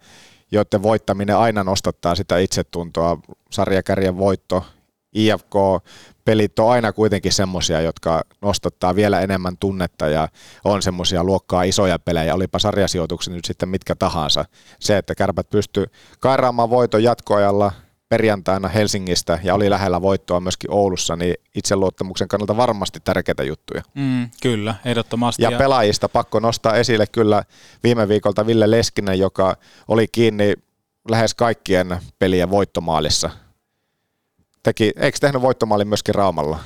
joiden voittaminen aina nostattaa sitä itsetuntoa, sarjakärjen voitto, IFK, pelit on aina kuitenkin semmoisia, jotka nostattaa vielä enemmän tunnetta ja on semmoisia luokkaa isoja pelejä, olipa sarjasijoitukset nyt sitten mitkä tahansa. Se, että kärpät pystyy kairaamaan voiton jatkoajalla, perjantaina Helsingistä ja oli lähellä voittoa myöskin Oulussa, niin itseluottamuksen kannalta varmasti tärkeitä juttuja. Mm, kyllä, ehdottomasti. Ja, pelaajista pakko nostaa esille kyllä viime viikolta Ville Leskinen, joka oli kiinni lähes kaikkien pelien voittomaalissa. Teki, eikö tehnyt voittomaalin myöskin Raumalla?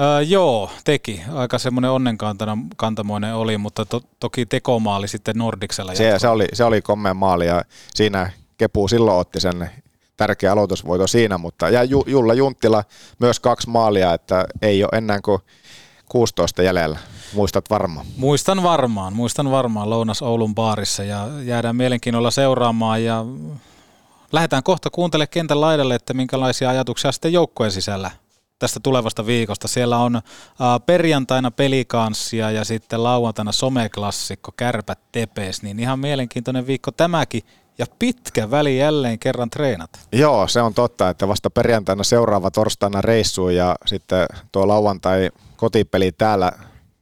Öö, joo, teki. Aika semmoinen onnenkantamoinen oli, mutta to, toki tekomaali sitten Nordiksella. Se, se, oli, se oli komea maali ja siinä Kepu silloin otti sen tärkeä aloitusvoito siinä, mutta ja Julla Junttila myös kaksi maalia, että ei ole enää kuin 16 jäljellä. Muistat varmaan. Muistan varmaan, muistan varmaan Lounas Oulun baarissa ja jäädään mielenkiinnolla seuraamaan ja lähdetään kohta kuuntelemaan kentän laidalle, että minkälaisia ajatuksia sitten joukkojen sisällä tästä tulevasta viikosta. Siellä on perjantaina pelikanssia ja sitten lauantaina someklassikko Kärpät Tepes, niin ihan mielenkiintoinen viikko tämäkin ja pitkä väli jälleen kerran treenat. Joo, se on totta, että vasta perjantaina seuraava torstaina reissu ja sitten tuo lauantai kotipeli täällä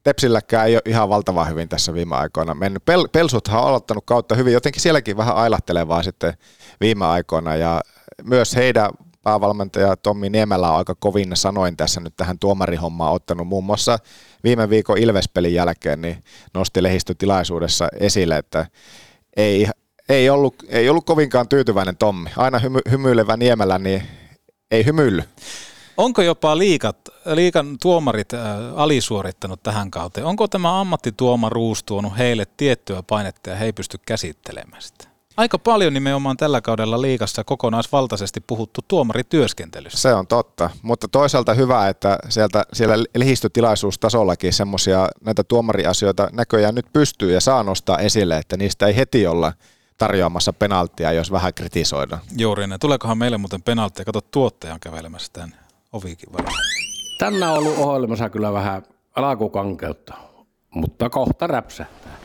Tepsilläkään ei ole ihan valtavan hyvin tässä viime aikoina mennyt. Pel- Pelsuthan on aloittanut kautta hyvin, jotenkin sielläkin vähän ailahtelevaa sitten viime aikoina ja myös heidän päävalmentaja Tommi Niemelä on aika kovin sanoin tässä nyt tähän tuomarihommaan ottanut muun muassa viime viikon Ilvespelin jälkeen, niin nosti lehdistötilaisuudessa esille, että ei ei ollut, ei ollut kovinkaan tyytyväinen Tommi. Aina hymy, hymyilevä Niemelä, niin ei hymyilly. Onko jopa liikat, liikan tuomarit äh, alisuorittanut tähän kauteen? Onko tämä ammattituomaruus tuonut heille tiettyä painetta ja he ei pysty käsittelemään sitä? Aika paljon nimenomaan tällä kaudella liikassa kokonaisvaltaisesti puhuttu tuomarityöskentelystä. Se on totta, mutta toisaalta hyvä, että sieltä, siellä lehdistötilaisuustasollakin semmoisia näitä tuomariasioita näköjään nyt pystyy ja saa nostaa esille, että niistä ei heti olla tarjoamassa penalttia, jos vähän kritisoidaan. Juuri ne. Tuleekohan meille muuten penalttia? Kato, tuottaja on kävelemässä tänne. Ovikin varmaan. Tänä on ollut ohjelmassa kyllä vähän alakukankeutta, mutta kohta räpsähtää.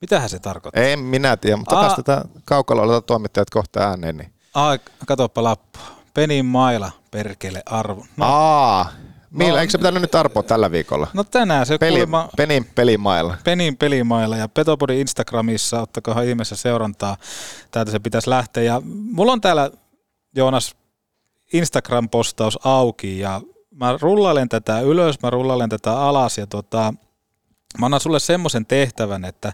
Mitähän se tarkoittaa? En minä tiedä, mutta Aa. tästä kaukaloilta toimittajat kohta ääneen. Niin. Ai, katoppa lappu. Penin maila, perkele arvo. No. Aa, Millä, no, eikö se pitänyt nyt arpoa tällä viikolla? No tänään se Peli, kuulemma... Penin pelimailla. Penin pelimailla ja Petopodin Instagramissa, ottakohan ihmeessä seurantaa. Täältä se pitäisi lähteä. Ja mulla on täällä, Joonas, Instagram-postaus auki ja mä rullailen tätä ylös, mä rullailen tätä alas ja tota, Mä annan sulle semmoisen tehtävän, että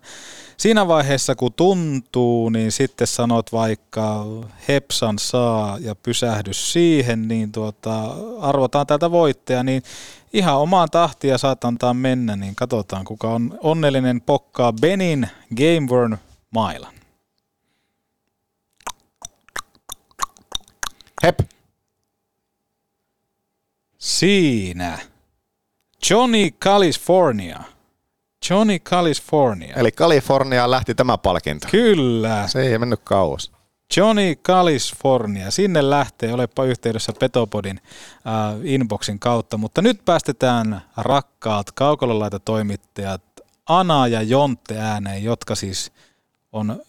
siinä vaiheessa kun tuntuu, niin sitten sanot vaikka hepsan saa ja pysähdys siihen, niin tuota, arvotaan täältä voittaja, niin ihan omaan tahtia saat antaa mennä, niin katsotaan kuka on onnellinen pokkaa Benin Gameworn mailan. Hep. Siinä. Johnny California. Johnny California. Eli Kaliforniaan lähti tämä palkinto. Kyllä. Se ei mennyt kauas. Johnny California. Sinne lähtee, olepa yhteydessä Petopodin äh, inboxin kautta. Mutta nyt päästetään rakkaat kaukololaita toimittajat Ana ja Jontte ääneen, jotka siis on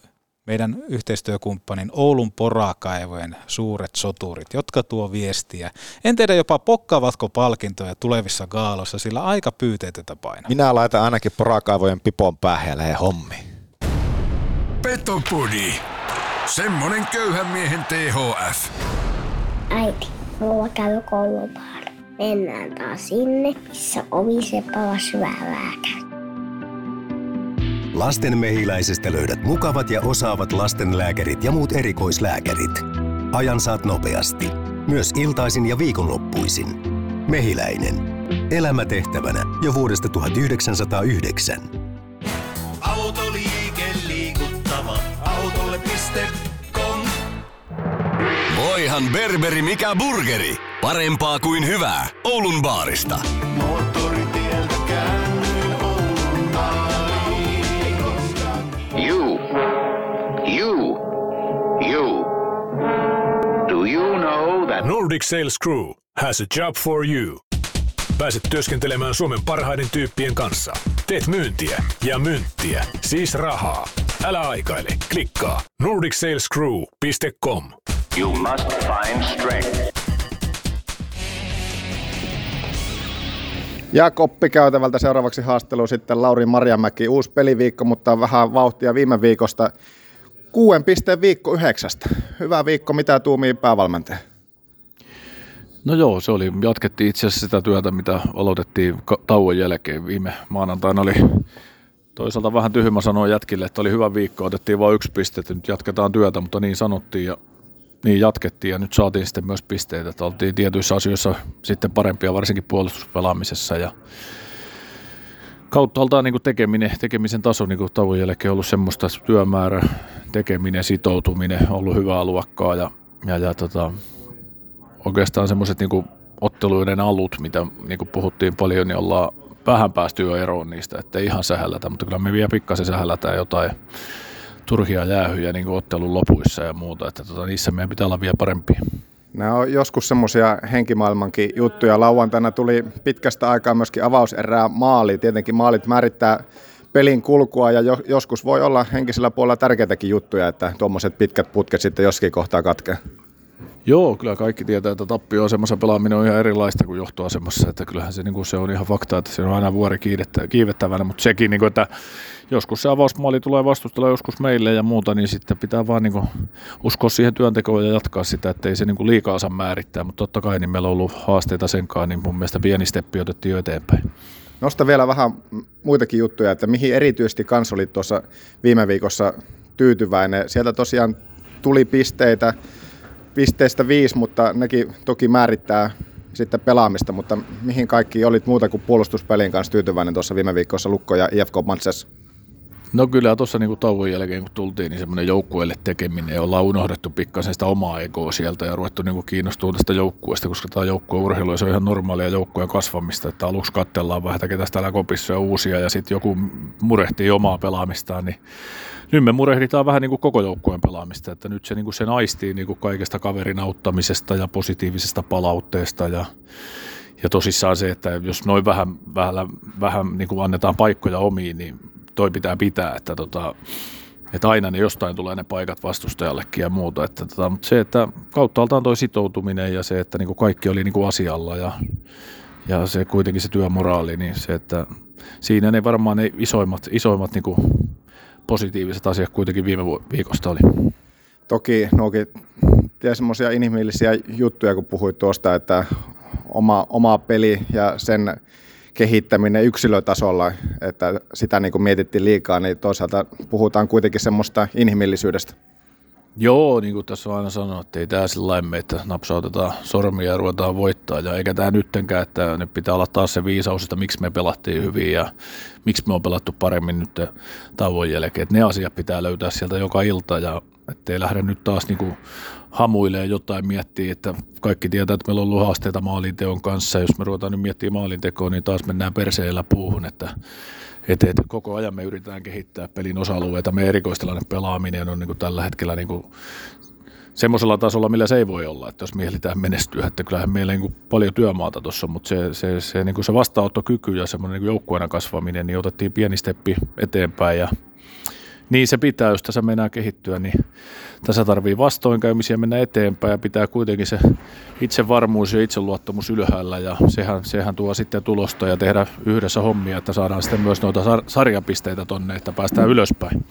meidän yhteistyökumppanin Oulun porakaivojen suuret soturit, jotka tuo viestiä. En tiedä jopa pokkaavatko palkintoja tulevissa gaalossa, sillä aika pyyteetä painaa. Minä laitan ainakin porakaivojen pipon päähän ja hommi. Petopodi. Semmonen köyhän miehen THF. Äiti, mulla käy koulupaari. Mennään taas sinne, missä oviseppä syvää lääkäri. Lasten mehiläisestä löydät mukavat ja osaavat lastenlääkärit ja muut erikoislääkärit. Ajan saat nopeasti. Myös iltaisin ja viikonloppuisin. Mehiläinen. Elämä tehtävänä jo vuodesta 1909. Autoliike liikuttava. Autolle.com Voihan berberi mikä burgeri. Parempaa kuin hyvää. Oulun baarista. Nordic Sales Crew has a job for you. Pääset työskentelemään Suomen parhaiden tyyppien kanssa. Teet myyntiä ja myyntiä, siis rahaa. Älä aikaile, klikkaa nordicsalescrew.com. you must find strength? Ja koppikäytävältä seuraavaksi haastelu sitten Lauri Marjamäki. Uusi peliviikko, mutta vähän vauhtia viime viikosta. Kuuden pisteen viikko yhdeksästä. Hyvä viikko, mitä tuumii päävalmentaja? No joo, se oli, jatkettiin itse asiassa sitä työtä, mitä aloitettiin tauon jälkeen. Viime maanantaina oli toisaalta vähän tyhmä sanoa jätkille, että oli hyvä viikko, otettiin vain yksi piste, että nyt jatketaan työtä, mutta niin sanottiin ja niin jatkettiin. Ja nyt saatiin sitten myös pisteitä, että oltiin tietyissä asioissa sitten parempia, varsinkin puolustuspelaamisessa. Ja kauttaaltaan niin tekeminen, tekemisen taso niin tauon jälkeen ollut semmoista työmäärä, tekeminen, sitoutuminen, ollut hyvää luokkaa ja, ja, ja tota, oikeastaan semmoiset niin otteluiden alut, mitä niin kuin puhuttiin paljon, niin ollaan vähän päästy jo eroon niistä, että ei ihan sähällätä, mutta kyllä me vielä pikkasen sähällätään jotain turhia jäähyjä niin kuin ottelun lopuissa ja muuta, että tota, niissä meidän pitää olla vielä parempia. Nämä on joskus semmoisia henkimaailmankin juttuja. Lauantaina tuli pitkästä aikaa myöskin avauserää maali. Tietenkin maalit määrittää pelin kulkua ja jo, joskus voi olla henkisellä puolella tärkeitäkin juttuja, että tuommoiset pitkät putket sitten joskin kohtaa katkeaa. Joo, kyllä kaikki tietää, että tappioasemassa pelaaminen on ihan erilaista kuin johtoasemassa, että kyllähän se, niin kuin se on ihan fakta, että se on aina vuori kiivettä, kiivettävänä, mutta sekin, niin kuin, että joskus se avausmaali tulee vastustella joskus meille ja muuta, niin sitten pitää vaan niin kuin, uskoa siihen työntekoon ja jatkaa sitä, että ei se niin kuin liikaa saa määrittää, mutta totta kai niin meillä on ollut haasteita senkaan, niin mun mielestä pieni steppi otettiin jo eteenpäin. Nosta vielä vähän muitakin juttuja, että mihin erityisesti kans oli tuossa viime viikossa tyytyväinen. Sieltä tosiaan tuli pisteitä, pisteestä viisi, mutta nekin toki määrittää sitten pelaamista, mutta mihin kaikki olit muuta kuin puolustuspelin kanssa tyytyväinen tuossa viime viikossa Lukko ja IFK Matsessa? No kyllä tuossa niin tauon jälkeen kun tultiin, niin semmoinen joukkueelle tekeminen ja ollaan unohdettu pikkasen sitä omaa egoa sieltä ja ruvettu niin kiinnostumaan tästä joukkueesta, koska tämä joukkueurheilu ja se on ihan normaalia joukkueen kasvamista, että aluksi katsellaan vähän, että ketä täällä kopissa on uusia ja sitten joku murehtii omaa pelaamistaan, niin nyt me murehditaan vähän niin kuin koko joukkueen pelaamista, että nyt se, niin kuin se naistii niin kuin kaikesta kaverin auttamisesta ja positiivisesta palautteesta ja, ja tosissaan se, että jos noin vähän, vähän, vähän niin kuin annetaan paikkoja omiin, niin toi pitää pitää, että, tota, että aina ne jostain tulee ne paikat vastustajallekin ja muuta. Että, tota, mutta se, että kauttaaltaan toi sitoutuminen ja se, että niin kuin kaikki oli niin kuin asialla ja, ja se kuitenkin se työmoraali, niin se, että siinä ne varmaan ne isoimmat, isoimmat niin kuin positiiviset asiat kuitenkin viime viikosta oli. Toki nuokin semmoisia inhimillisiä juttuja, kun puhuit tuosta, että oma, oma peli ja sen kehittäminen yksilötasolla, että sitä niin kuin mietittiin liikaa, niin toisaalta puhutaan kuitenkin semmoista inhimillisyydestä. Joo, niin kuin tässä on aina sanonut, että ei tämä sillä lailla että napsautetaan sormia ja ruvetaan voittaa. Ja eikä tämä nyttenkään, että nyt pitää olla taas se viisaus, että miksi me pelattiin hyvin ja miksi me on pelattu paremmin nyt tauon jälkeen. Että ne asiat pitää löytää sieltä joka ilta ja ettei lähde nyt taas niin kuin hamuilee jotain miettiä, että kaikki tietää, että meillä on ollut haasteita maalinteon kanssa. Jos me ruvetaan nyt miettimään maalintekoa, niin taas mennään perseellä puuhun, että et, et koko ajan me yritetään kehittää pelin osa-alueita. Me erikoistilanne pelaaminen on niin kuin tällä hetkellä niin kuin semmoisella tasolla, millä se ei voi olla, että jos mietitään menestyä, että kyllähän meillä niin paljon työmaata tuossa, mutta se, se, se, niin kuin se vastaanottokyky ja semmoinen niin joukkueena kasvaminen, niin otettiin pieni steppi eteenpäin ja niin se pitää, jos tässä mennään kehittyä, niin tässä tarvii vastoinkäymisiä mennä eteenpäin ja pitää kuitenkin se itsevarmuus ja itseluottamus ylhäällä ja sehän, sehän tuo sitten tulosta ja tehdä yhdessä hommia, että saadaan sitten myös noita sar- sarjapisteitä tonne, että päästään ylöspäin.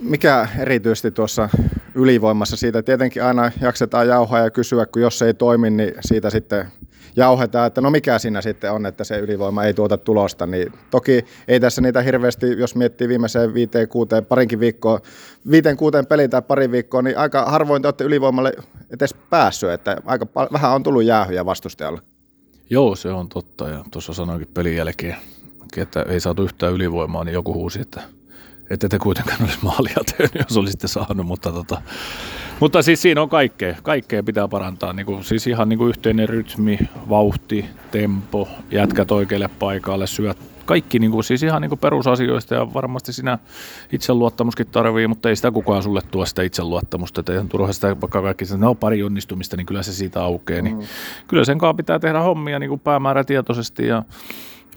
Mikä erityisesti tuossa ylivoimassa siitä tietenkin aina jaksetaan jauhaa ja kysyä, kun jos se ei toimi, niin siitä sitten jauhetaan, että no mikä siinä sitten on, että se ylivoima ei tuota tulosta. Niin toki ei tässä niitä hirveästi, jos miettii viimeiseen viiteen, kuuteen, parinkin viikkoa, viiteen, kuuteen peliin tai pari viikkoa, niin aika harvoin te olette ylivoimalle edes päässyt, että aika pal- vähän on tullut jäähyjä vastustajalle. Joo, se on totta ja tuossa sanoinkin pelin jälkeen, että ei saatu yhtään ylivoimaa, niin joku huusi, että ette te kuitenkaan olisi maalia tehnyt, jos olisitte saanut, mutta, tota, mutta siis siinä on kaikkea, kaikkea pitää parantaa, niin kuin, siis ihan niin kuin yhteinen rytmi, vauhti, tempo, jätkät oikealle paikalle, syöt, kaikki niin kuin, siis ihan niin kuin perusasioista ja varmasti sinä itseluottamuskin tarvii, mutta ei sitä kukaan sulle tuo sitä itseluottamusta, että ihan turha sitä vaikka kaikki että no pari onnistumista, niin kyllä se siitä aukeaa, niin mm. kyllä sen kanssa pitää tehdä hommia niin kuin päämäärätietoisesti ja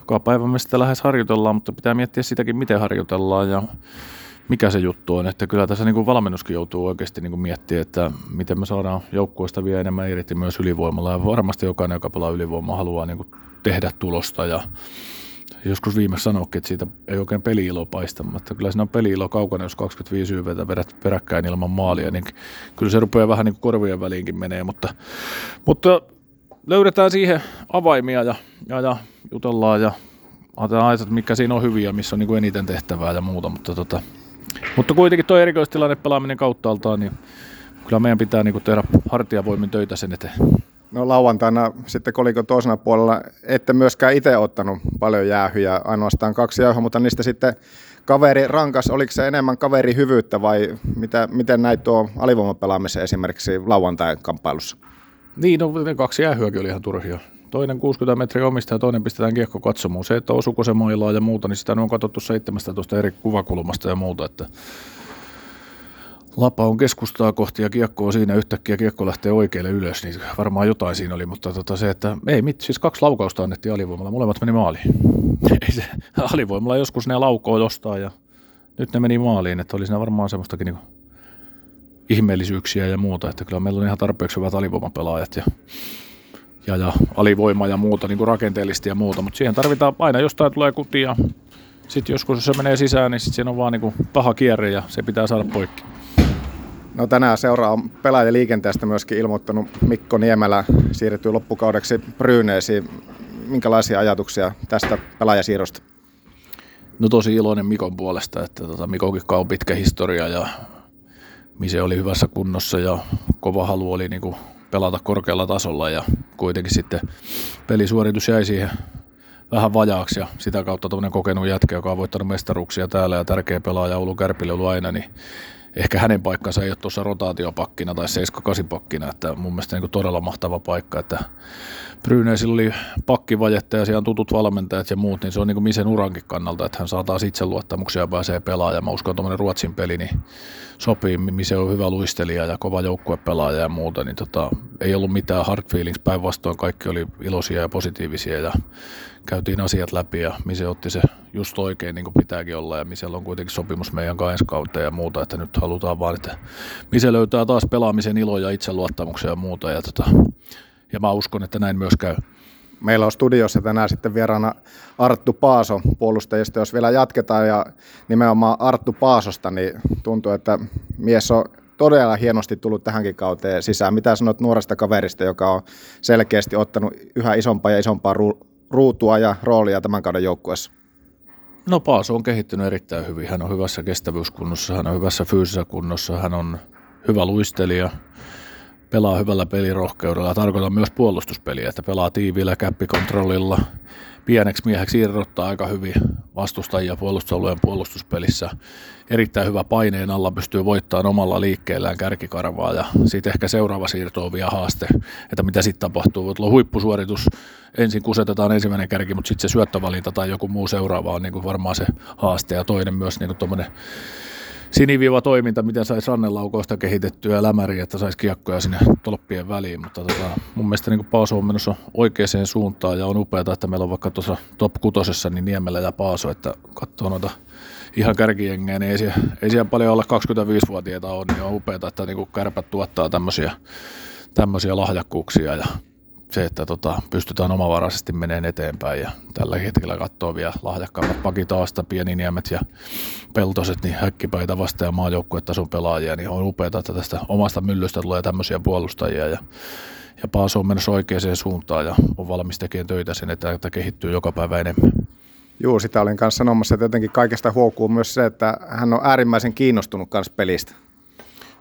joka päivä me sitä lähes harjoitellaan, mutta pitää miettiä sitäkin, miten harjoitellaan ja mikä se juttu on. Että kyllä tässä niin kuin valmennuskin joutuu oikeasti niin kuin miettimään, että miten me saadaan joukkueesta vielä enemmän irti myös ylivoimalla. Ja varmasti jokainen, joka pelaa ylivoimaa, haluaa niin kuin tehdä tulosta ja joskus viimeksi sanoikin, että siitä ei oikein peli-ilo paista, mutta kyllä siinä on peli-ilo kaukana, jos 25 YVtä vedät peräkkäin ilman maalia, niin kyllä se rupeaa vähän niin kuin korvien väliinkin menee, mutta, mutta löydetään siihen avaimia ja, ja, ja jutellaan ja ajatellaan, että mikä siinä on hyviä, missä on niin kuin eniten tehtävää ja muuta, mutta, tota, mutta kuitenkin tuo erikoistilanne pelaaminen kauttaaltaan, niin kyllä meidän pitää niin kuin tehdä hartiavoimin töitä sen eteen. No lauantaina sitten koliko toisena puolella ette myöskään itse ottanut paljon jäähyjä, ainoastaan kaksi jäähyä, mutta niistä sitten kaveri rankas, oliko se enemmän kaveri hyvyyttä vai mitä, miten näit tuo alivoimapelaamisen esimerkiksi lauantain kamppailussa? Niin, no ne kaksi jäähyäkin oli ihan turhia. Toinen 60 metriä omista ja toinen pistetään kiekko katsomaan. Se, että osuuko se mailaa ja muuta, niin sitä on katsottu 17 eri kuvakulmasta ja muuta. Että Lapa on keskustaa kohti ja kiekko on siinä yhtäkkiä kiekko lähtee oikealle ylös, niin varmaan jotain siinä oli, mutta tota se, että ei mit, siis kaksi laukausta annettiin alivoimalla, molemmat meni maaliin. *laughs* Ei se, alivoimalla joskus ne laukoo jostain ja nyt ne meni maaliin, että oli siinä varmaan semmoistakin niin ihmeellisyyksiä ja muuta, että kyllä meillä on ihan tarpeeksi hyvät alivoimapelaajat ja, ja, ja alivoima ja muuta, niin kuin rakenteellisesti ja muuta, mutta siihen tarvitaan aina jostain tulee kutia, sitten joskus jos se menee sisään, niin sitten siinä on vaan niin kuin paha kierre ja se pitää saada poikki. No tänään seuraa on pelaajaliikenteestä myöskin ilmoittanut Mikko Niemelä siirtyy loppukaudeksi Bryyneesiin. Minkälaisia ajatuksia tästä pelaajasiirrosta? No tosi iloinen Mikon puolesta, että tota, Mikokin on pitkä historia ja Mise oli hyvässä kunnossa ja kova halu oli niin kuin pelata korkealla tasolla ja kuitenkin sitten pelisuoritus jäi siihen vähän vajaaksi ja sitä kautta tuommoinen kokenut jätkä, joka on voittanut mestaruuksia täällä ja tärkeä pelaaja Oulu Kärpille ollut aina, niin ehkä hänen paikkansa ei ole tuossa rotaatiopakkina tai 7-8 pakkina, että mun mielestä niin todella mahtava paikka, että Bryneisillä oli pakkivajetta ja siellä on tutut valmentajat ja muut, niin se on niin kuin Misen urankin kannalta, että hän saa taas itseluottamuksia ja pääsee pelaamaan. Mä uskon, että tuommoinen Ruotsin peli niin sopii, Mise on hyvä luistelija ja kova joukkuepelaaja ja muuta, niin tota, ei ollut mitään hard feelings, päinvastoin kaikki oli iloisia ja positiivisia ja käytiin asiat läpi ja Mise otti se just oikein niin kuin pitääkin olla ja Misellä on kuitenkin sopimus meidän kanssa kautta ja muuta, että nyt halutaan vaan, että Mise löytää taas pelaamisen ilo ja itseluottamuksen ja muuta ja, tota, ja mä uskon, että näin myös käy. Meillä on studiossa tänään sitten vieraana Arttu Paaso puolustajista. Jos vielä jatketaan ja nimenomaan Arttu Paasosta, niin tuntuu, että mies on todella hienosti tullut tähänkin kauteen sisään. Mitä sanot nuoresta kaverista, joka on selkeästi ottanut yhä isompaa ja isompaa ruutua ja roolia tämän kauden joukkueessa? No Paaso on kehittynyt erittäin hyvin. Hän on hyvässä kestävyyskunnossa, hän on hyvässä fyysisessä kunnossa, hän on hyvä luistelija, pelaa hyvällä pelirohkeudella. Tarkoitan myös puolustuspeliä, että pelaa tiiviillä käppikontrollilla. Pieneksi mieheksi irrottaa aika hyvin vastustajia puolustusalueen puolustuspelissä. Erittäin hyvä paineen alla pystyy voittamaan omalla liikkeellään kärkikarvaa ja sitten ehkä seuraava siirto on vielä haaste, että mitä sitten tapahtuu. Voi tulla huippusuoritus, ensin kusetetaan ensimmäinen kärki, mutta sitten se syöttövalinta tai joku muu seuraava on niin kuin varmaan se haaste ja toinen myös niin kuin siniviiva toiminta, miten saisi rannelaukoista kehitettyä lämäriä, että saisi kiekkoja sinne tolppien väliin, mutta tota, mun mielestä niin Paaso on menossa oikeaan suuntaan ja on upeaa, että meillä on vaikka tuossa top kutosessa niin Niemelä ja Paaso, että katsoo noita ihan kärkijengejä, niin ei siellä, ei siellä paljon alle 25-vuotiaita ole, niin on upeaa, että niin kärpät tuottaa tämmöisiä, tämmöisiä lahjakkuuksia ja se, että tota, pystytään omavaraisesti meneen eteenpäin ja tällä hetkellä katsoo vielä lahjakkaammat pakitaasta, pieniniemet ja peltoset, niin häkkipäitä vasta ja maajoukkuetason pelaajia, niin on upeaa, että tästä omasta myllystä tulee tämmöisiä puolustajia ja ja Paaso on menossa oikeaan suuntaan ja on valmis tekemään töitä sen, että, että kehittyy joka päivä enemmän. Joo, sitä olin kanssa sanomassa, että jotenkin kaikesta huokuu myös se, että hän on äärimmäisen kiinnostunut kanssa pelistä.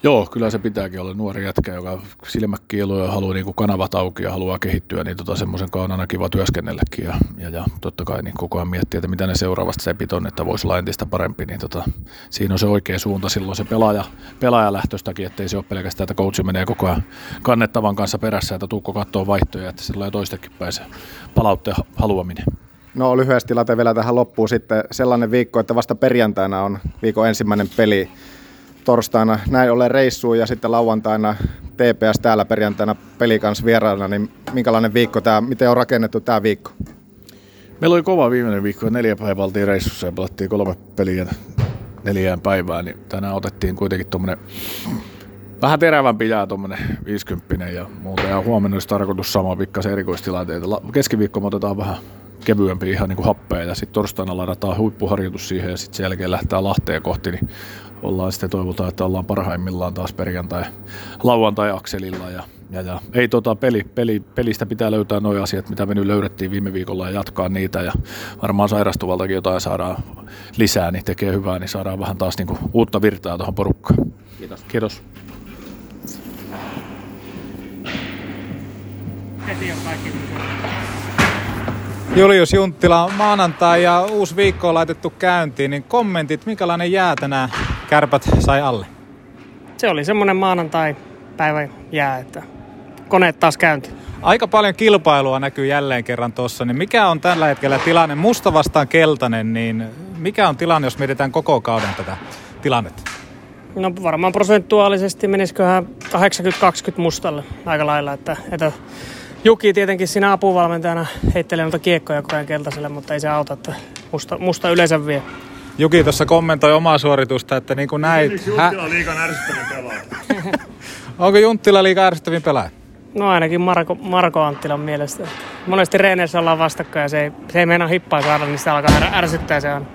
Joo, kyllä se pitääkin olla nuori jätkä, joka silmät kiiluu ja haluaa niin kuin kanavat auki ja haluaa kehittyä, niin tota, semmoisen kanssa on aina kiva työskennelläkin. Ja, ja, ja totta kai niin koko ajan miettiä, että mitä ne seuraavasta sepit on, että voisi olla entistä parempi, niin tota, siinä on se oikea suunta silloin se pelaaja, pelaajalähtöstäkin, ettei se ole pelkästään, että coachi menee koko ajan kannettavan kanssa perässä, että tuukko katsoo vaihtoja, että sillä on toistakin pääsee palautteen haluaminen. No lyhyesti late vielä tähän loppuun sitten sellainen viikko, että vasta perjantaina on viikon ensimmäinen peli torstaina näin ollen reissuun ja sitten lauantaina TPS täällä perjantaina peli kanssa vieraana, niin minkälainen viikko tämä, miten on rakennettu tämä viikko? Meillä oli kova viimeinen viikko, neljä päivää oltiin reissussa ja pelattiin kolme peliä neljään päivään, niin tänään otettiin kuitenkin tuommoinen vähän terävämpi jää tuommoinen 50 ja muuta. Ja huomenna olisi tarkoitus sama pikkasen erikoistilanteita. Keskiviikko me otetaan vähän kevyempi ihan niin kuin happea ja sitten torstaina ladataan huippuharjoitus siihen ja sitten sen jälkeen lähtee Lahteen kohti, niin ollaan sitten toivotaan, että ollaan parhaimmillaan taas perjantai, lauantai-akselilla ja ja, ja ei tota peli, peli, pelistä pitää löytää nuo asiat, mitä me nyt löydettiin viime viikolla ja jatkaa niitä ja varmaan sairastuvaltakin jotain saadaan lisää, niin tekee hyvää, niin saadaan vähän taas niinku uutta virtaa tuohon porukkaan. Kiitos. Kiitos. Heti on kaikki Julius Junttila, maanantai ja uusi viikko on laitettu käyntiin, niin kommentit, minkälainen jää tänään kärpät sai alle? Se oli semmoinen maanantai päivä jää, että koneet taas käynti. Aika paljon kilpailua näkyy jälleen kerran tuossa, niin mikä on tällä hetkellä tilanne? Musta vastaan keltainen, niin mikä on tilanne, jos mietitään koko kauden tätä tilannetta? No varmaan prosentuaalisesti menisiköhän 80-20 mustalle aika lailla, että, että Juki tietenkin siinä apuvalmentajana heittelee noita kiekkoja koko ajan keltaiselle, mutta ei se auta, että musta, musta yleensä vie. Juki tuossa kommentoi omaa suoritusta, että niin kuin näit... Junttila liikan ärsyttävin pelaaja. *laughs* Onko Junttila liikan ärsyttävin pelaaja? No ainakin Marko, Marko Anttilan mielestä. Monesti reeneissä ollaan vastakkain ja se ei, se ei meinaa hippaa saada, niin sitä alkaa ärsyttää se aina.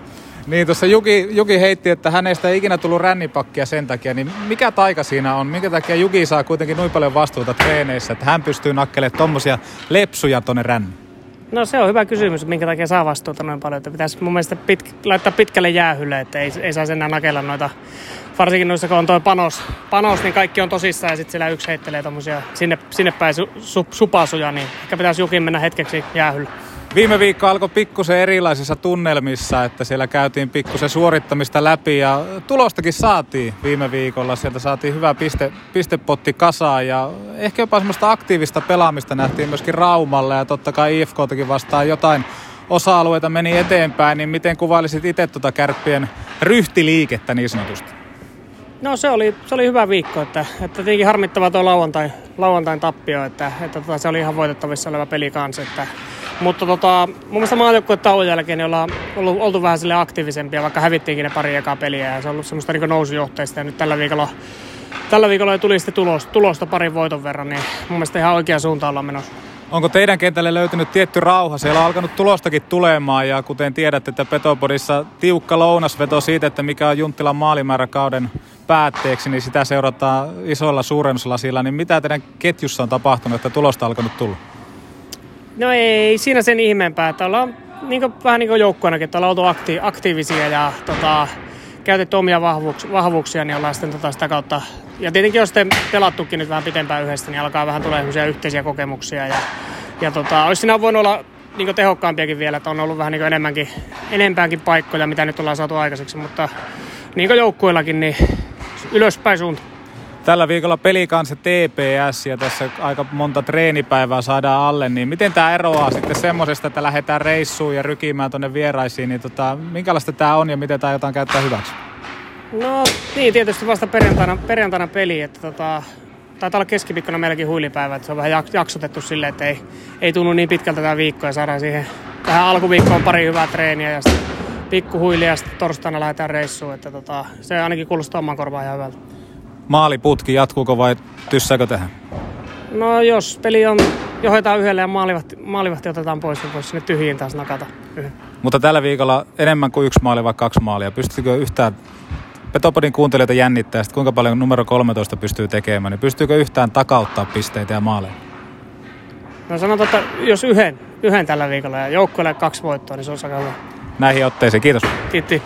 Niin, tuossa Juki, Juki heitti, että hänestä ei ikinä tullut rännipakkia sen takia, niin mikä taika siinä on? Minkä takia Juki saa kuitenkin noin paljon vastuuta treeneissä, että hän pystyy nakkelemaan tommosia lepsuja tonne ränni? No se on hyvä kysymys, minkä takia saa vastuuta noin paljon. Että pitäisi mun mielestä pit, laittaa pitkälle jäähylle, että ei, ei saisi enää nakella noita, varsinkin noissa kun on tuo panos, panos, niin kaikki on tosissaan ja sitten siellä yksi heittelee tommosia sinne, sinne päin su, su, supasuja, niin ehkä pitäisi Jukin mennä hetkeksi jäähylle. Viime viikko alkoi pikkusen erilaisissa tunnelmissa, että siellä käytiin pikkusen suorittamista läpi ja tulostakin saatiin viime viikolla. Sieltä saatiin hyvä piste, pistepotti kasaan ja ehkä jopa semmoista aktiivista pelaamista nähtiin myöskin Raumalle ja totta kai IFKtakin vastaan jotain osa-alueita meni eteenpäin, niin miten kuvailisit itse tuota kärppien ryhtiliikettä niin sanotusti? No se oli, se oli hyvä viikko, että, että tietenkin harmittava tuo lauantain, lauantain tappio, että, että tota, se oli ihan voitettavissa oleva peli kanssa, että mutta tota, mun mielestä maajoukkueen tauon jälkeen niin ollaan ollut, oltu vähän sille aktiivisempia, vaikka hävittiinkin ne pari ekaa peliä ja se on ollut semmoista niin nousujohteista ja nyt tällä viikolla Tällä viikolla tuli sitten tulos, tulosta parin voiton verran, niin mun mielestä ihan oikea suunta ollaan menossa. Onko teidän kentälle löytynyt tietty rauha? Siellä on alkanut tulostakin tulemaan ja kuten tiedätte, että Petopodissa tiukka lounasveto siitä, että mikä on Junttilan maalimäärä kauden päätteeksi, niin sitä seurataan isolla suurennuslasilla. Niin mitä teidän ketjussa on tapahtunut, että tulosta on alkanut tulla? No ei siinä sen ihmeempää, että ollaan niin kuin, vähän niin kuin joukkueenakin, että ollaan oltu akti, aktiivisia ja tota, käytetty omia vahvuuksia, vahvuuksia, niin ollaan sitten tota, sitä kautta. Ja tietenkin jos sitten pelattukin nyt vähän pitempään yhdessä, niin alkaa vähän tulee yhteisiä kokemuksia. Ja, ja tota, olisi siinä voinut olla niin tehokkaampiakin vielä, että on ollut vähän niin enemmänkin, enempäänkin paikkoja, mitä nyt ollaan saatu aikaiseksi, mutta niin kuin joukkueillakin, niin ylöspäin suunta. Tällä viikolla peli kanssa TPS ja tässä aika monta treenipäivää saadaan alle, niin miten tämä eroaa sitten semmoisesta, että lähdetään reissuun ja rykimään tuonne vieraisiin, niin tota, minkälaista tämä on ja miten tämä jotain käyttää hyväksi? No niin, tietysti vasta perjantaina, perjantaina peli, että tota, taitaa olla keskipikkona meilläkin huilipäivä, että se on vähän jaksotettu silleen, että ei, ei tunnu niin pitkältä tämä viikko ja saadaan siihen tähän alkuviikkoon pari hyvää treeniä ja sitten pikkuhuilia ja sitten torstaina lähdetään reissuun, että tota, se ainakin kuulostaa oman korvaan ihan hyvältä. Maaliputki jatkuuko vai tyssääkö tähän? No jos peli on, johdetaan yhdelle ja maalivahti, maalivahti otetaan pois, niin voisi sinne tyhjiin taas nakata yhden. Mutta tällä viikolla enemmän kuin yksi maali vai kaksi maalia. Pystytkö yhtään Petopodin kuuntelijoita jännittää, että kuinka paljon numero 13 pystyy tekemään, niin pystyykö yhtään takauttaa pisteitä ja maaleja? No sanotaan, että jos yhden, yhden tällä viikolla ja joukkueelle kaksi voittoa, niin se on aika hyvä. Näihin otteisiin, kiitos. Kiitti.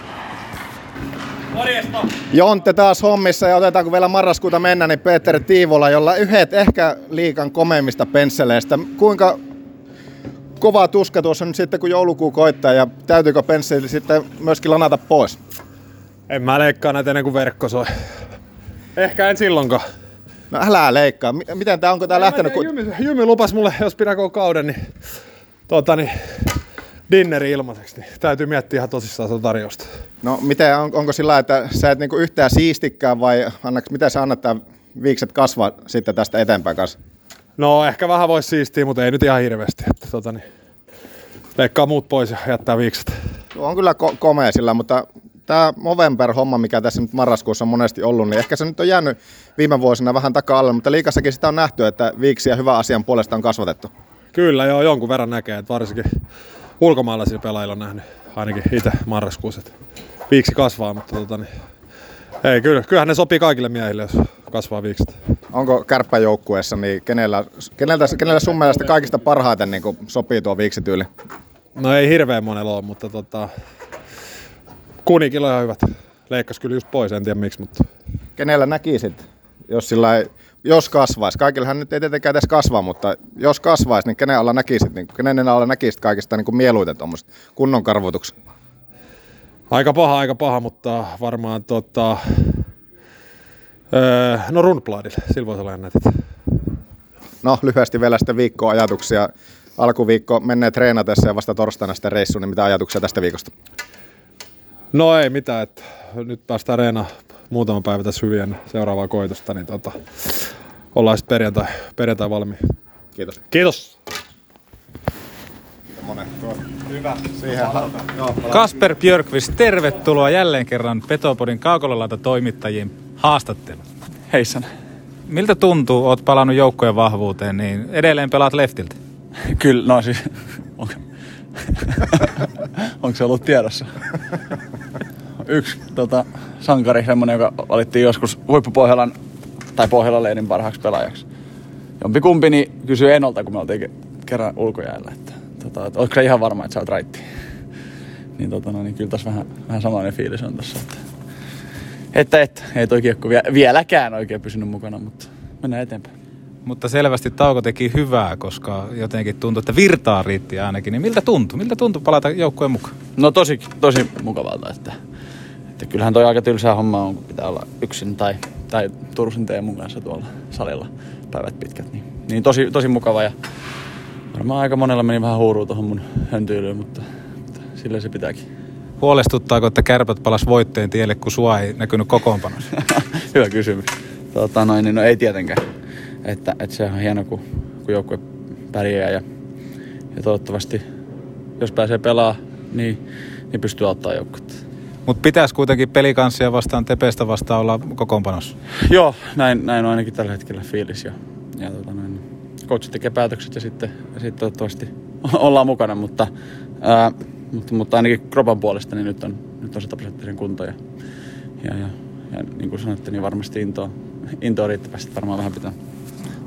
Jonte taas hommissa ja otetaanko vielä marraskuuta mennä, niin Peter Tiivola, jolla yhdet ehkä liikan komeimmista pensseleistä. Kuinka kova tuska tuossa nyt sitten, kun joulukuu koittaa ja täytyykö pensseli sitten myöskin lanata pois? En mä leikkaa näitä ennen kuin verkko soi. Ehkä en silloinkaan. No älä leikkaa. Miten tää, onko tää lähtenyt? Tiedä, Jymy, Jymy lupas mulle, jos pidän koko kauden, niin, tota, niin dinneri ilmaiseksi, niin täytyy miettiä ihan tosissaan sitä tarjousta. No miten, on, onko sillä että sä et niinku yhtään siistikään vai annaks, miten sä annat tää viikset kasvaa sitten tästä eteenpäin kanssa? No ehkä vähän voisi siistiä, mutta ei nyt ihan hirveästi. Että, tota, niin, leikkaa muut pois ja jättää viikset. Tuo on kyllä ko- komea sillä, mutta tämä Movember-homma, mikä tässä nyt marraskuussa on monesti ollut, niin ehkä se nyt on jäänyt viime vuosina vähän taka-alle, mutta liikassakin sitä on nähty, että viiksiä hyvän asian puolesta on kasvatettu. Kyllä joo, jonkun verran näkee, että varsinkin ulkomaalaisilla pelaajilla on nähnyt ainakin itse marraskuussa, viiksi kasvaa, mutta tota, niin, ei, kyllä, kyllähän ne sopii kaikille miehille, jos kasvaa viikset. Onko kärppäjoukkueessa, niin kenellä, kenellä, kenellä sun mielestä kaikista parhaiten niin sopii tuo viiksityyli? No ei hirveän monella ole, mutta tota, kunikilla on ihan hyvät. Leikkas kyllä just pois, en tiedä miksi, mutta Kenellä näkisit, jos, sillä ei, jos kasvaisi? Kaikillahan nyt ei tietenkään edes kasva, mutta jos kasvaisi, niin kenen alla näkisit, niin kenen alla näkisit kaikista niin kuin mieluiten tuommoista kunnon karvotuksen? aika paha, aika paha, mutta varmaan tota, öö, no Rundbladille, sillä voisi olla jännät. No lyhyesti vielä sitten viikkoa ajatuksia. Alkuviikko menee treenatessa ja vasta torstaina sitten reissu, niin mitä ajatuksia tästä viikosta? No ei mitään, että nyt päästään reena muutama päivä tässä hyvin ennen seuraavaa koitosta, niin tota, ollaan sitten perjantai, perjantai valmiin. Kiitos. Kiitos. Hyvä. Siihen Joo, Kasper Björkvist, tervetuloa jälleen kerran Petopodin kaukololata toimittajien haastatteluun. Heissan. Miltä tuntuu, oot palannut joukkojen vahvuuteen, niin edelleen pelaat leftiltä? Kyllä, no siis... *laughs* *laughs* onko se ollut tiedossa? *laughs* Yksi tota, sankari, semmonen, joka valittiin joskus huippupohjalan tai Pohjolan leirin parhaaksi pelaajaksi. Jompikumpi niin kysyi Enolta, kun me oltiin ke- kerran ulkojäällä, että tota, että ootko sä ihan varma, että sä oot raitti? *laughs* Niin, tota, no, niin kyllä tässä vähän, vähän samanlainen fiilis on tässä. Että, että, että ei toi kiekko vie, vieläkään oikein pysynyt mukana, mutta mennään eteenpäin. Mutta selvästi tauko teki hyvää, koska jotenkin tuntui, että virtaa riitti ainakin. Niin miltä tuntui? Miltä tuntui palata joukkojen mukaan? No tosi, tosi mukavalta, että, että kyllähän toi aika tylsää homma on, kun pitää olla yksin tai, tai Turusen Teemun kanssa tuolla salilla päivät pitkät. Niin, niin tosi, tosi mukava ja varmaan aika monella meni vähän huuruun tuohon mun höntyilyyn, mutta, mutta sillä se pitääkin. Huolestuttaako, että kärpät palas voitteen tielle, kun sua ei näkynyt kokoonpanossa? *laughs* Hyvä kysymys. Tota, noin, niin no ei tietenkään. Että, että se on hieno, kun, kun joukkue pärjää ja, ja toivottavasti, jos pääsee pelaa, niin, niin pystyy auttamaan joukkuetta. Mutta pitäisi kuitenkin pelikanssia vastaan, Tepestä vastaan olla kokoonpanossa. Joo, näin, näin on ainakin tällä hetkellä fiilis. Ja, ja tota noin, coach tekee päätökset ja sitten, ja sitten toivottavasti *laughs* ollaan mukana, mutta, ää, mutta, mutta ainakin kropan puolesta niin nyt on, nyt on sataprosenttisen kunto ja, ja, ja, ja, niin kuin sanoitte, niin varmasti intoa, intoa riittävästi varmaan vähän pitää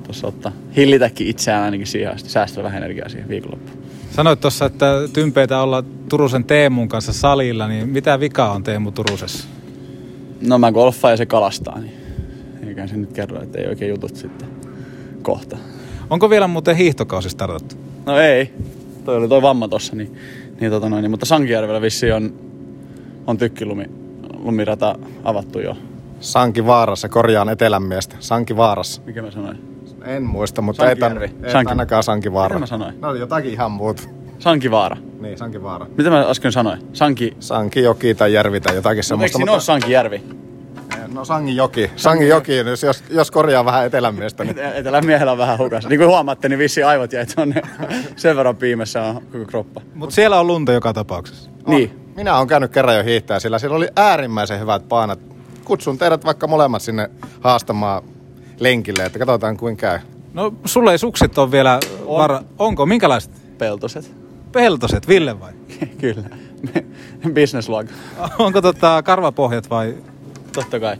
tuossa ottaa, hillitäkin itseään ainakin siihen asti, säästää vähän energiaa siihen viikonloppuun. Sanoit tuossa, että tympeitä olla Turusen Teemun kanssa salilla, niin mitä vikaa on Teemu Turusessa? No mä golfaan ja se kalastaa, niin eikä se nyt kerro, että ei oikein jutut sitten kohta. Onko vielä muuten hiihtokausi startattu? No ei, toi oli toi vamma tossa, niin, niin, tota noin, niin mutta Sankijärvellä vissiin on, on tykkilumi lumirata avattu jo. Sankivaarassa, korjaan etelän miestä. Sankivaarassa. Mikä mä sanoin? En muista, mutta ei, ei Sanki- ainakaan Sankivaara. Mitä mä sanoin? No jotakin ihan muuta. Sankivaara. Niin, Sankivaara. Mitä mä äsken sanoin? Sanki... Sankijoki tai järvi tai jotakin No, eikö semmoista. siinä ole Sankijärvi? No Sangijoki. Sangijoki, jos, jos, jos korjaa vähän etelän miestä, niin *laughs* Etelän miehellä on vähän hukassa. Niin kuin huomaatte, niin vissi aivot jäi tonne. *laughs* Sen verran piimessä on koko kroppa. Mutta siellä on lunta joka tapauksessa. Niin. minä olen käynyt kerran jo hiihtää, sillä siellä oli äärimmäisen hyvät painat. Kutsun teidät vaikka molemmat sinne haastamaan lenkille, että katsotaan kuinka käy. No sulle ei sukset on vielä... On. Var... Onko? Minkälaiset? Peltoset. Peltoset, Ville vai? *laughs* Kyllä. Business log. Onko tota karvapohjat vai? Totta kai.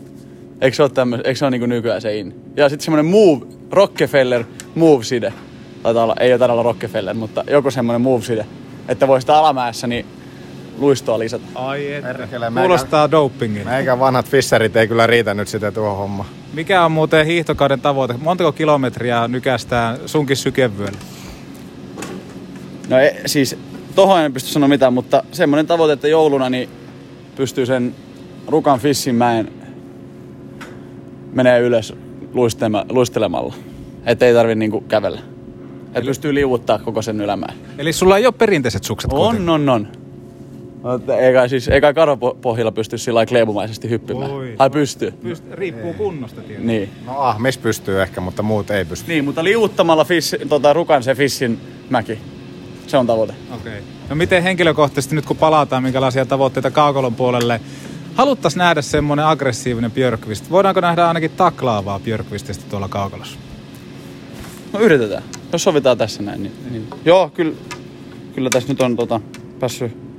Eikö se ole, tämmöis, eikö se ole niinku nykyään se in? Ja sitten semmonen move, Rockefeller move-side. Taitaa olla, ei ole olla Rockefeller, mutta joku semmonen move-side. Että voi sitä alamäessä niin luistoa lisätä. Ai et. Perkele, Kuulostaa dopingin. Meikä vanhat fisserit ei kyllä riitä nyt sitä tuohon homma. Mikä on muuten hiihtokauden tavoite? Montako kilometriä nykästään sunkin sykevyöllä? No ei, siis tohon en pysty sanoa mitään, mutta semmoinen tavoite, että jouluna niin pystyy sen Rukan Fissin mäen menee ylös luistelema, luistelemalla. Että ei tarvi niinku kävellä. Että pystyy liuuttaa koko sen ylämäen. Eli sulla ei ole perinteiset sukset On, on, on. Mutta Ei kai, siis, ei kai karvapohjilla pysty sillä lailla kleebumaisesti hyppimään. Voi. Ai pystyy. Pyst- riippuu kunnosta tietysti. Niin. No ahmis pystyy ehkä, mutta muut ei pysty. Niin, mutta liuuttamalla fiss, tota, Rukan se Fissin mäki. Se on tavoite. Okei. Okay. No miten henkilökohtaisesti nyt kun palataan, minkälaisia tavoitteita Kaukolon puolelle haluttaisiin nähdä semmoinen aggressiivinen Björkvist? Voidaanko nähdä ainakin taklaavaa Björkvististä tuolla Kaukalossa? No yritetään. Jos sovitaan tässä näin, niin, niin. Joo, kyllä, kyllä tässä nyt on tota, päässyt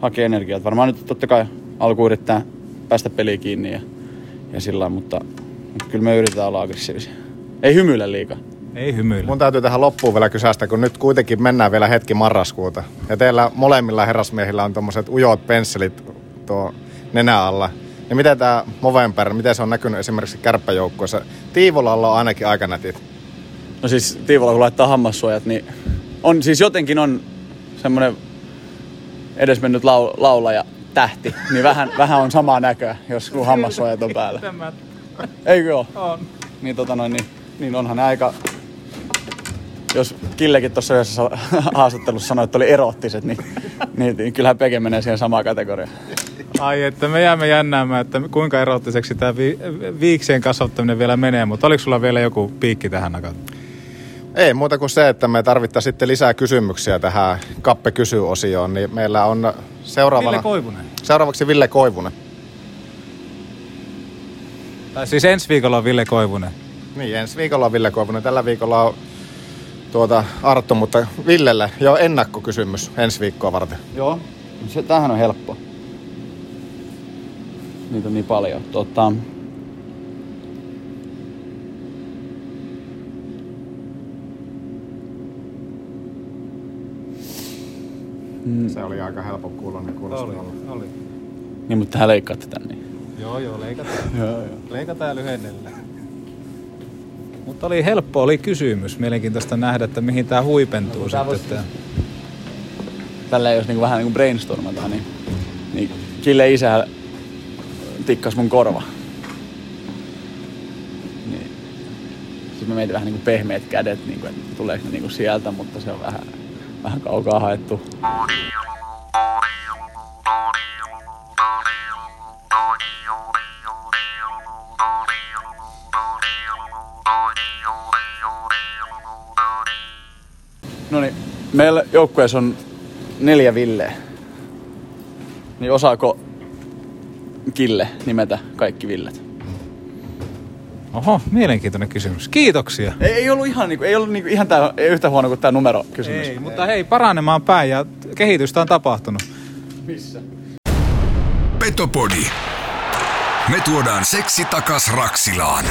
hakemaan energiaa. Varmaan nyt totta kai alku yrittää päästä peliin kiinni ja, ja sillä lailla, mutta, mutta kyllä me yritetään olla aggressiivisia. Ei hymyillä liikaa. Ei hymyillä. Mun täytyy tähän loppuun vielä kysästä, kun nyt kuitenkin mennään vielä hetki marraskuuta. Ja teillä molemmilla herrasmiehillä on tommoset ujot pensselit tuo nenä alla. Ja miten tämä Movember, miten se on näkynyt esimerkiksi kärppäjoukkueessa? Tiivolalla on ainakin aika nätit. No siis Tiivola kun laittaa hammassuojat, niin on siis jotenkin on semmoinen edesmennyt lau, laulaja tähti, niin vähän, vähän on samaa näköä, jos kun hammassuojat on päällä. Eikö oo? On. Niin, tota noin, niin, niin onhan aika... Jos Killekin tuossa yhdessä *laughs* haastattelussa sanoi, että oli eroottiset, niin, niin, niin kyllähän Peke menee siihen samaan kategoriaan. Ai, että me jäämme jännäämään, että kuinka erottiseksi tämä vi- viiksien kasvattaminen vielä menee, mutta oliko sulla vielä joku piikki tähän nakaan? Ei muuta kuin se, että me tarvittaisiin sitten lisää kysymyksiä tähän Kappe kysy-osioon, niin meillä on seuraavana... Ville Koivunen. Seuraavaksi Ville Koivunen. Tai siis ensi viikolla on Ville Koivunen. Niin, ensi viikolla on Ville Koivunen. Tällä viikolla on tuota Arttu, mutta Villelle jo ennakkokysymys ensi viikkoa varten. Joo, se, tämähän on helppo. Niitä on niin paljon. Tota, Mm. Se oli aika helppo kuulonen kuulosti. oli. niin, mutta tähän leikkaatte tän. Niin. Joo, joo, leikataan. *laughs* Joo, joo. Leikataan ja lyhennellään. Mutta oli helppo, oli kysymys. Mielenkiintoista nähdä, että mihin tämä huipentuu No, tää sitten. vois- Että... Tällä jos niinku vähän niinku brainstormataan, niin, niin Kille isä tikkas mun korva. Niin. Siis mä mietin vähän niinku pehmeät kädet, niinku, että tuleeko ne niinku sieltä, mutta se on vähän, vähän kaukaa haettu. No niin, meillä joukkueessa on neljä Villeä. Niin osaako Kille nimetä kaikki Villet? Oho, mielenkiintoinen kysymys. Kiitoksia. Ei, ei ollut ihan, niinku, ei ollut niinku, ihan tää, ei yhtä huono kuin tämä numero kysymys. Ei, mutta hei, paranemaan päin ja kehitystä on tapahtunut. Missä? Petopodi. Me tuodaan seksi takas Raksilaan.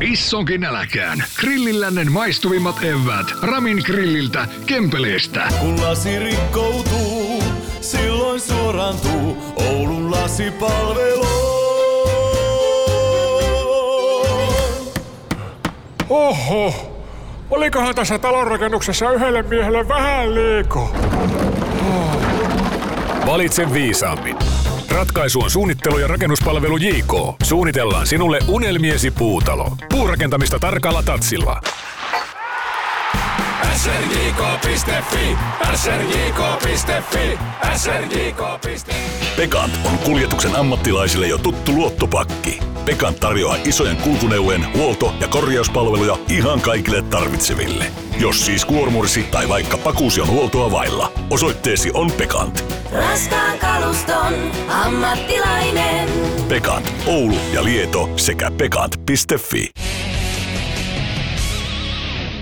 Issonkin nälkään. Grillillännen maistuvimmat evät. Ramin grilliltä, Kempeleestä. Kun lasi rikkoutuu, silloin suorantuu Oulun lasipalvelu. Oho, olikohan tässä talonrakennuksessa yhdelle miehelle vähän liikaa? Valitse viisaammin. Ratkaisu on suunnittelu ja rakennuspalvelu JK. Suunnitellaan sinulle unelmiesi puutalo. Puurakentamista tarkalla tatsilla. srjk.fi, srjk.fi, srjk.fi. Pekant on kuljetuksen ammattilaisille jo tuttu luottopakki. Pekant tarjoaa isojen kulkuneuvojen huolto- ja korjauspalveluja ihan kaikille tarvitseville. Jos siis kuormursi tai vaikka pakuusi on huoltoa vailla, osoitteesi on Pekant. Raskaan kaluston ammattilainen. Pekant, Oulu ja Lieto sekä pekant.fi.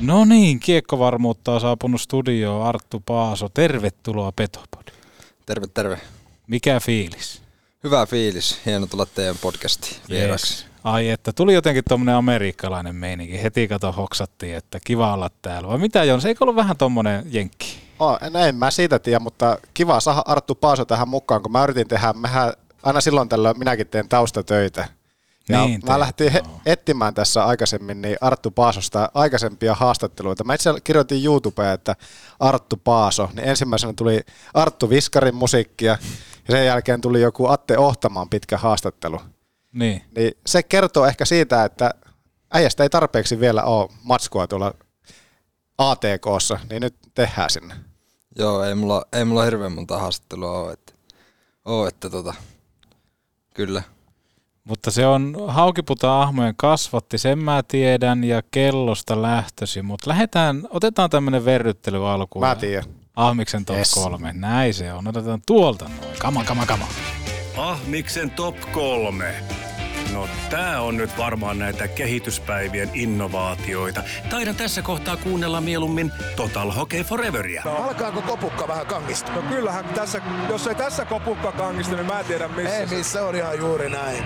No niin, kiekkovarmuutta on saapunut studioon Arttu Paaso. Tervetuloa Petopodi. Terve, terve. Mikä fiilis? Hyvä fiilis. Hieno tulla teidän podcastiin vieraksi. Yes. Ai että, tuli jotenkin tuommoinen amerikkalainen meininki. Heti kato hoksattiin, että kiva olla täällä. Vai mitä Jons, eikö ollut vähän tuommoinen jenkki? Oh, no en mä siitä tiedä, mutta kiva saada Arttu Paaso tähän mukaan, kun mä yritin tehdä, mehän aina silloin tällöin minäkin teen taustatöitä. Ja Niin mä lähtin he- etsimään tässä aikaisemmin niin Arttu Paasosta aikaisempia haastatteluita. Mä itse kirjoitin YouTubeen, että Arttu Paaso, niin ensimmäisenä tuli Arttu Viskarin musiikkia, ja sen jälkeen tuli joku Atte Ohtamaan pitkä haastattelu. Niin. Niin se kertoo ehkä siitä, että äijästä ei tarpeeksi vielä ole matskua tuolla ATKssa, niin nyt tehdään sinne. Joo, ei mulla, ei mulla hirveän monta haastattelua ole. Että, oo, että tota, kyllä. Mutta se on Haukiputa Ahmojen kasvatti, sen mä tiedän, ja kellosta lähtösi. Mutta lähdetään, otetaan tämmöinen verryttely alkuun. Mä tiedän. Ahmiksen top Yes. kolme, näin se on. Otetaan tuolta noin. Kama, kama, kama. Ahmiksen top kolme. No tää on nyt varmaan näitä kehityspäivien innovaatioita. Taidan tässä kohtaa kuunnella mieluummin Total Hockey Foreveria. No, alkaako kopukka vähän kangistua? No kyllähän tässä, jos ei tässä kopukka kangistu, niin mä en tiedä missä. Ei missä, on ihan juuri näin.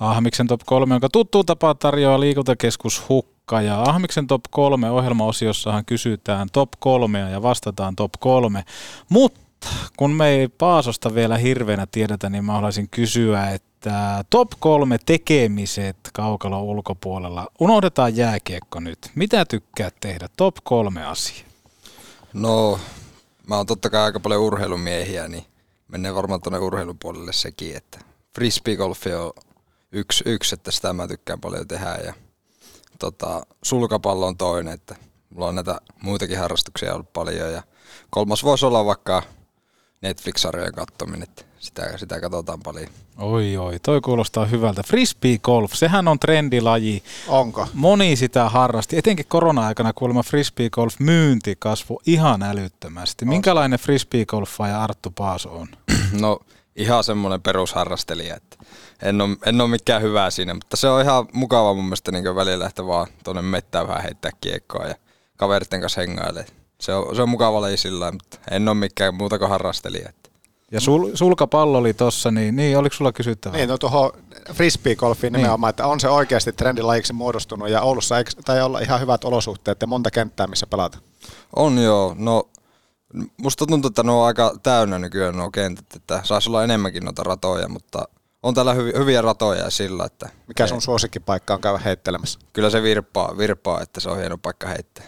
Ahmiksen top 3, jonka tuttuun tapaan tarjoaa liikuntakeskus Hukka. Ja Ahmiksen top 3 ohjelmaosiossahan kysytään top 3 ja vastataan top 3. Mutta kun me ei Paasosta vielä hirveänä tiedetä, niin mä haluaisin kysyä, että top 3 tekemiset kaukalo ulkopuolella. Unohdetaan jääkiekko nyt. Mitä tykkäät tehdä? Top 3 asia. No, mä oon totta kai aika paljon urheilumiehiä, niin menee varmaan tuonne urheilupuolelle sekin, että frisbeegolfi on yksi, yksi, että sitä mä tykkään paljon tehdä ja tota, sulkapallo on toinen, että mulla on näitä muitakin harrastuksia ollut paljon ja kolmas voisi olla vaikka Netflix-sarjojen katsominen, sitä, sitä katsotaan paljon. Oi oi, toi kuulostaa hyvältä. Frisbee golf, sehän on trendilaji. Onko? Moni sitä harrasti. Etenkin korona-aikana kuulemma frisbee golf myynti kasvoi ihan älyttömästi. Minkälainen frisbee golfaaja Arttu Paaso on? *clears throat* No ihan semmoinen perusharrastelija, että en ole, en ole mikään hyvä siinä, mutta se on ihan mukava mun mielestä niin välillä, että vaan tuonne mettään vähän heittää kiekkoa ja kaveritten kanssa hengailee. Se on, se on mukava laji sillä mutta en ole mikään muuta kuin harrastelija. Ja sul, sulkapallo oli tossa, niin, niin oliko sulla kysyttävää? Niin, no tuohon frisbee-golfiin Niin. nimenomaan, että on se oikeasti trendilajiksi muodostunut ja Oulussa eikö, tai olla ihan hyvät olosuhteet ja monta kenttää, missä pelata. On joo, no musta tuntuu, että ne on aika täynnä nykyään nuo kentät, että saisi olla enemmänkin noita ratoja, mutta on täällä hyvi, hyviä ratoja ja sillä, että Mikä sun suosikkipaikka on käydä heittelemässä? kyllä se virppaa, virppaa, että se on hieno paikka heittää.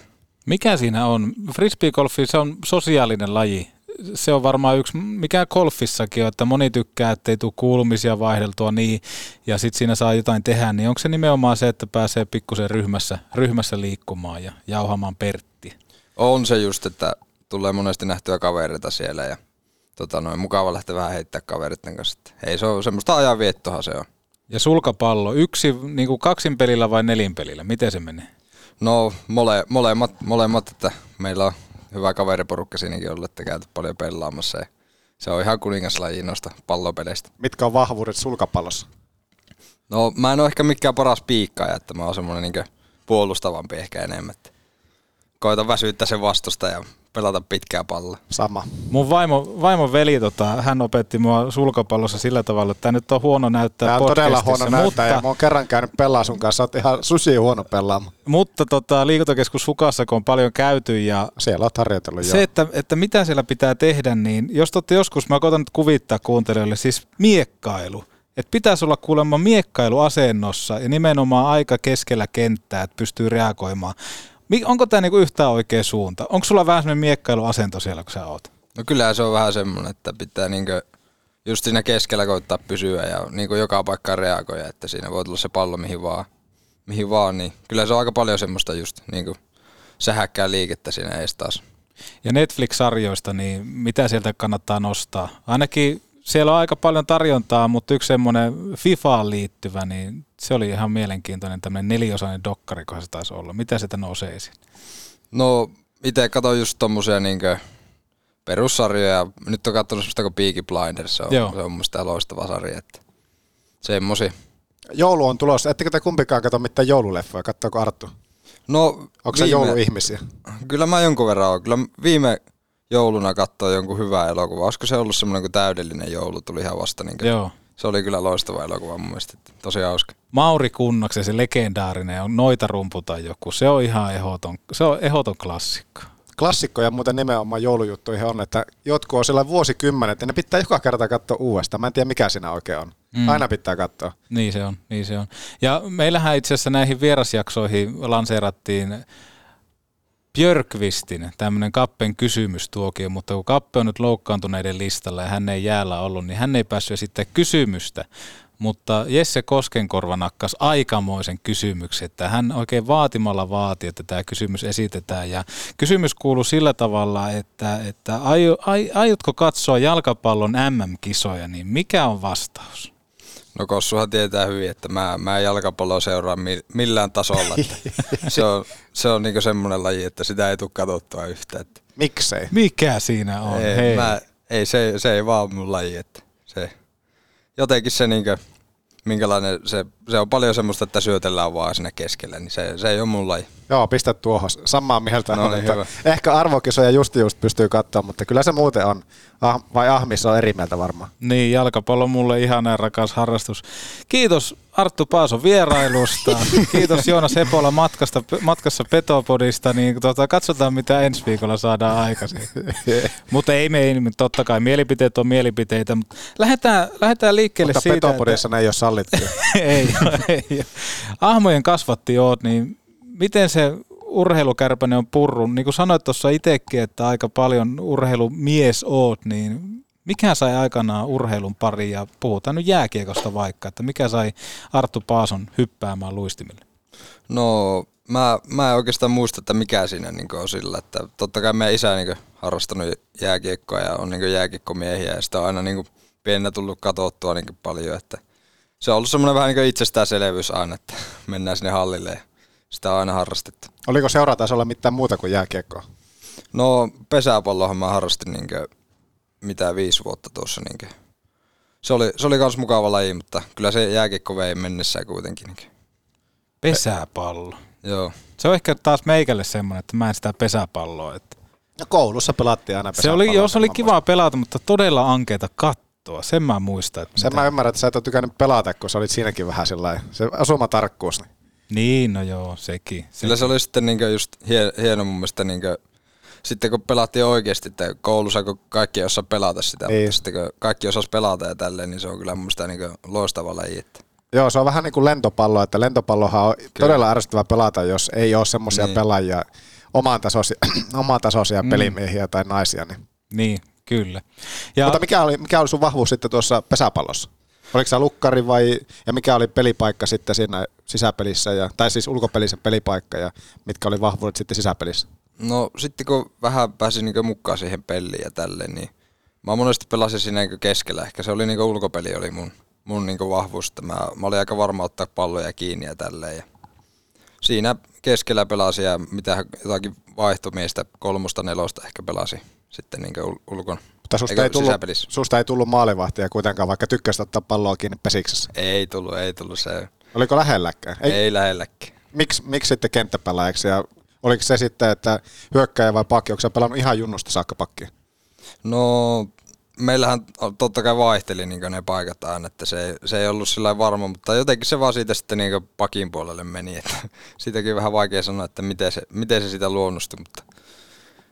Mikä siinä on? Frisbee-golfi, se on sosiaalinen laji. Se on varmaan yksi, mikä golfissakin on, että moni tykkää, että ei tule kuulumisia vaihdeltua niin, ja sitten siinä saa jotain tehdä, niin onko se nimenomaan se, että pääsee pikkusen ryhmässä, ryhmässä liikkumaan ja jauhamaan Perttiä? On se just, että tulee monesti nähtyä kavereita siellä ja tota, noin, mukava lähteä vähän heittää kaveritten kanssa. Että Ei se on semmoista ajanviettoa se on. Ja sulkapallo, yksi niin kuin kaksin pelillä vai nelin pelillä, miten se menee? No mole, molemmat, molemmat, että meillä on hyvä kaveriporukka siinäkin ollut, että käyty paljon pelaamassa ja se on ihan kuningaslaji noista pallopeleistä. Mitkä on vahvuudet sulkapallossa? No mä en ole ehkä mikään paras piikkaaja, että mä oon semmoinen niin puolustavampi ehkä enemmän. Koitan väsyttää sen vastusta ja pelata pitkää palloa. Sama. Mun vaimo, vaimon veli, tota, hän opetti mua sulkapallossa sillä tavalla, että tämä nyt on huono näyttää Tämä on todella huono näyttää ja mutta, mä oon kerran käynyt pelaa sun kanssa, oot ihan susi huono pelaamaan. mutta tota, liikuntakeskus Sukassa, kun on paljon käyty ja Siellä oot harjoitellut se, jo. että, että mitä siellä pitää tehdä, niin jos te olette joskus, mä koitan nyt kuvittaa kuuntelijoille, siis miekkailu. Että pitäisi olla kuulemma miekkailuasennossa ja nimenomaan aika keskellä kenttää, että pystyy reagoimaan. Onko tämä niinku yhtään oikea suunta? Onko sulla vähän semmoinen miekkailuasento siellä, kun sä oot? No kyllähän se on vähän semmoinen, että pitää niinkö just siinä keskellä koittaa pysyä ja niinku joka paikkaan reagoida, että siinä voi tulla se pallo mihin vaan, mihin vaan niin kyllä se on aika paljon semmoista just niinku sähäkkää liikettä siinä ees taas. Ja Netflix-sarjoista, niin mitä sieltä kannattaa nostaa? Ainakin siellä on aika paljon tarjontaa, mutta yksi semmoinen FIFAan liittyvä, niin se oli ihan mielenkiintoinen tämmöinen neliosainen dokkari, kun se taisi olla. Mitä sieltä nousee esiin? No itse katson just tommosia niinkö perussarjoja. Nyt on katsonut semmoista kuin Peaky Blinders, se on, Joo. se on mun mielestä loistava sarja. Että semmosia. Joulu on tulossa. Ettekö te kumpikaan katso mitään joululeffoja? Katsoako Arttu? No, Onko se jouluihmisiä? Kyllä mä jonkun verran oon. Kyllä viime jouluna katsoin jonkun hyvää elokuvaa. Olisiko se ollut semmoinen kuin täydellinen joulu, tuli ihan vasta. Niin Joo. Se oli kyllä loistava elokuva mun mielestä. Tosi hauska. Mauri Kunnaksen se legendaarinen on Noita rumpu tai joku. Se on ihan ehdoton, se on ehdoton klassikko. Klassikkoja muuten nimenomaan joulujuttuihin on, että jotkut on siellä vuosikymmenet ja ne pitää joka kerta katsoa uudestaan. Mä en tiedä mikä siinä oikein on. Mm. Aina pitää katsoa. Niin se on, niin se on. Ja meillähän itse asiassa näihin vierasjaksoihin lanseerattiin Björkvistin tämmöinen Kappen kysymystuokio, mutta kun Kappe on nyt loukkaantuneiden listalla ja hän ei jäällä ollut, niin hän ei päässyt esittää kysymystä. Mutta Jesse Koskenkorva nakkas aikamoisen kysymyksen, että hän oikein vaatimalla vaati, että tämä kysymys esitetään. Ja kysymys kuuluu sillä tavalla, että, että aio, ai, aiotko katsoa jalkapallon MM-kisoja, niin mikä on vastaus? No Kossuhan tietää hyvin, että mä, mä en jalkapalloa seuraa mi- millään tasolla. Että *laughs* se on, se on niinku semmoinen laji, että sitä ei tule katsottua yhtään. Että Miksei? Mikä siinä on? ei, Hei. mä, ei se, se ei vaan mun laji. Että se, jotenkin se niinkö, minkälainen, se, se on paljon semmoista, että syötellään vaan siinä keskellä, niin se, se ei ole mun laji. Joo, pistä tuohon. Samaa mieltä No on, niin, että hyvä. Ehkä arvokisoja just just pystyy katsoa, mutta kyllä se muuten on. Ah, vai Ahmis on eri mieltä varmaan. Niin, jalkapallo on mulle ihana ja rakas harrastus. Kiitos Arttu Paason vierailusta. *laughs* Kiitos Joona Sepola matkasta, matkassa Petopodista. Niin tota, katsotaan, mitä ensi viikolla saadaan aikaisin. *laughs* mutta ei me, ei, totta kai mielipiteet on mielipiteitä, mutta lähdetään, lähdetään liikkeelle Mutta siitä, Petopodissa ne ei ole sallittu. *laughs* ei. Ahmojen kasvatti oot, niin miten se urheilukärpäne on purrun? Niin kuin sanoit tuossa itsekin, että aika paljon urheilumies oot, niin mikä sai aikanaan urheilun pariin ja puhutaan nyt jääkiekosta vaikka, että mikä sai Arttu Paason hyppäämään luistimille? No mä, mä en oikeastaan muista, että mikä siinä niin on sillä, että totta kai meidän isä niin harrastanut jääkiekkoa ja on niin jääkiekkomiehiä ja sitä on aina niin pienenä tullut katsottua niin paljon, että se on ollut semmoinen vähän niin itsestäänselvyys aina, että *laughs* mennään sinne hallille ja sitä on aina harrastettu. Oliko seuratasolla mitään muuta kuin jääkiekkoa? No pesäpallohan mä harrastin niin mitä viisi vuotta tuossa. Niin se oli, se oli kans mukava laji, mutta kyllä se jääkiekko vei mennessään kuitenkin. Niin Pesäpallo. Joo. Se on ehkä taas meikälle semmoinen, että mä en sitä pesäpalloa. Että No koulussa pelattiin aina se oli, joo, se oli kiva pelata, mutta todella ankeita kattoa. Sen mä muistan. Että Sen mä ymmärrän, että sä et ole tykännyt pelata, kun sä olit siinäkin vähän sellainen, se asumatarkkuus. Niin. Niin, no joo, sekin. Sillä se oli sitten niin just hie, hieno mun mielestä niin sitten kun pelattiin oikeasti, että koulussa kun kaikki ei osaa pelata sitä, Niin. mutta sitten kun kaikki osas pelata ja tälleen, niin se on kyllä mun mielestä niin loistava laji. Että. Joo, se on vähän niin kuin lentopallo, että lentopallohan on Kyllä. todella ärsyttävä pelata, jos ei ole semmoisia Niin. pelaajia, oman tasoisia, *clears throat* oman tasoisia mm. pelimiehiä tai naisia. Niin. Niin, kyllä. Ja... Mutta mikä oli, mikä oli sun vahvuus sitten tuossa pesäpallossa? Oliko se lukkari vai, ja mikä oli pelipaikka sitten siinä sisäpelissä, ja, tai siis ulkopelissä pelipaikka, ja mitkä oli vahvuudet sitten sisäpelissä? No sitten kun vähän pääsin niin mukaan siihen peliin ja tälleen, niin mä monesti pelasin siinä niin keskellä. Ehkä se oli niin ulkopeli oli mun, mun niin vahvuus, että mä, mä olin aika varma ottaa palloja kiinni ja tälleen. Ja siinä keskellä pelasin ja mitä jotakin vaihtomiestä kolmosta nelosta ehkä pelasi sitten niin ul- ulkon. Mutta susta ei, tullut, susta ei tullut maalivahtia kuitenkaan, vaikka tykkäsit ottaa palloa kiinni pesiksessä. Ei tullut, ei tullut se. Oliko lähelläkään? Ei, ei lähelläkään. Miksi, miksi sitten kenttäpelaajaksi ja Oliko se sitten, että hyökkäjä vai pakki, onko sä pelannut ihan junnusta saakka pakkia? No meillähän totta kai vaihteli niin ne paikat aina, että se, ei- se ei ollut sillä varma, mutta jotenkin se vaan siitä sitten niin pakin puolelle meni, että *laughs* siitäkin vähän vaikea sanoa, että miten se, miten se sitä luonnostui, mutta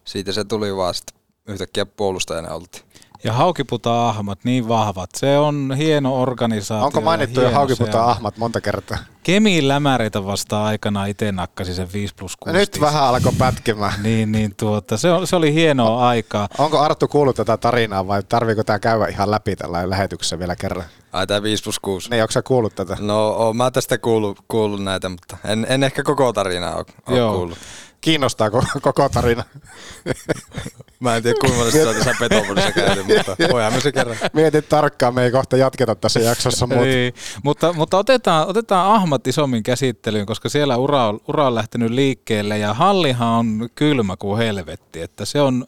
siitä se tuli vaan sitten yhtäkkiä puolustajana oltiin. Ja Haukiputa-ahmat, niin vahvat. Se on hieno organisaatio. Onko mainittu jo hieno Haukiputa se on. Ahmat monta kertaa? Kemiin lämäreitä vastaan aikana itse nakkasin sen 5 plus 6. Nyt vähän alkoi pätkimään. *laughs* Niin, niin tuota, se, on, se oli hienoa aikaa. Onko Arttu kuullut tätä tarinaa vai tarviiko tämä käydä ihan läpi tällä lähetyksessä vielä kerran? Ai tää 5 plus 6. Niin, onko sä kuullut tätä? No oon mä tästä kuullut, kuullut näitä, mutta en, en ehkä koko tarinaa ole, ole Joo. kuullut. Kiinnostaako koko tarina? Mä en tiedä kuinka monesti sä tässä käyty, mutta *laughs* voihan me se kerran. Mietit tarkkaan, me ei kohta jatketa tässä jaksossa, mutta Niin, mutta, mutta otetaan, otetaan ahmat isommin käsittelyyn, koska siellä ura on, ura on lähtenyt liikkeelle ja hallihan on kylmä kuin helvetti. Että se on,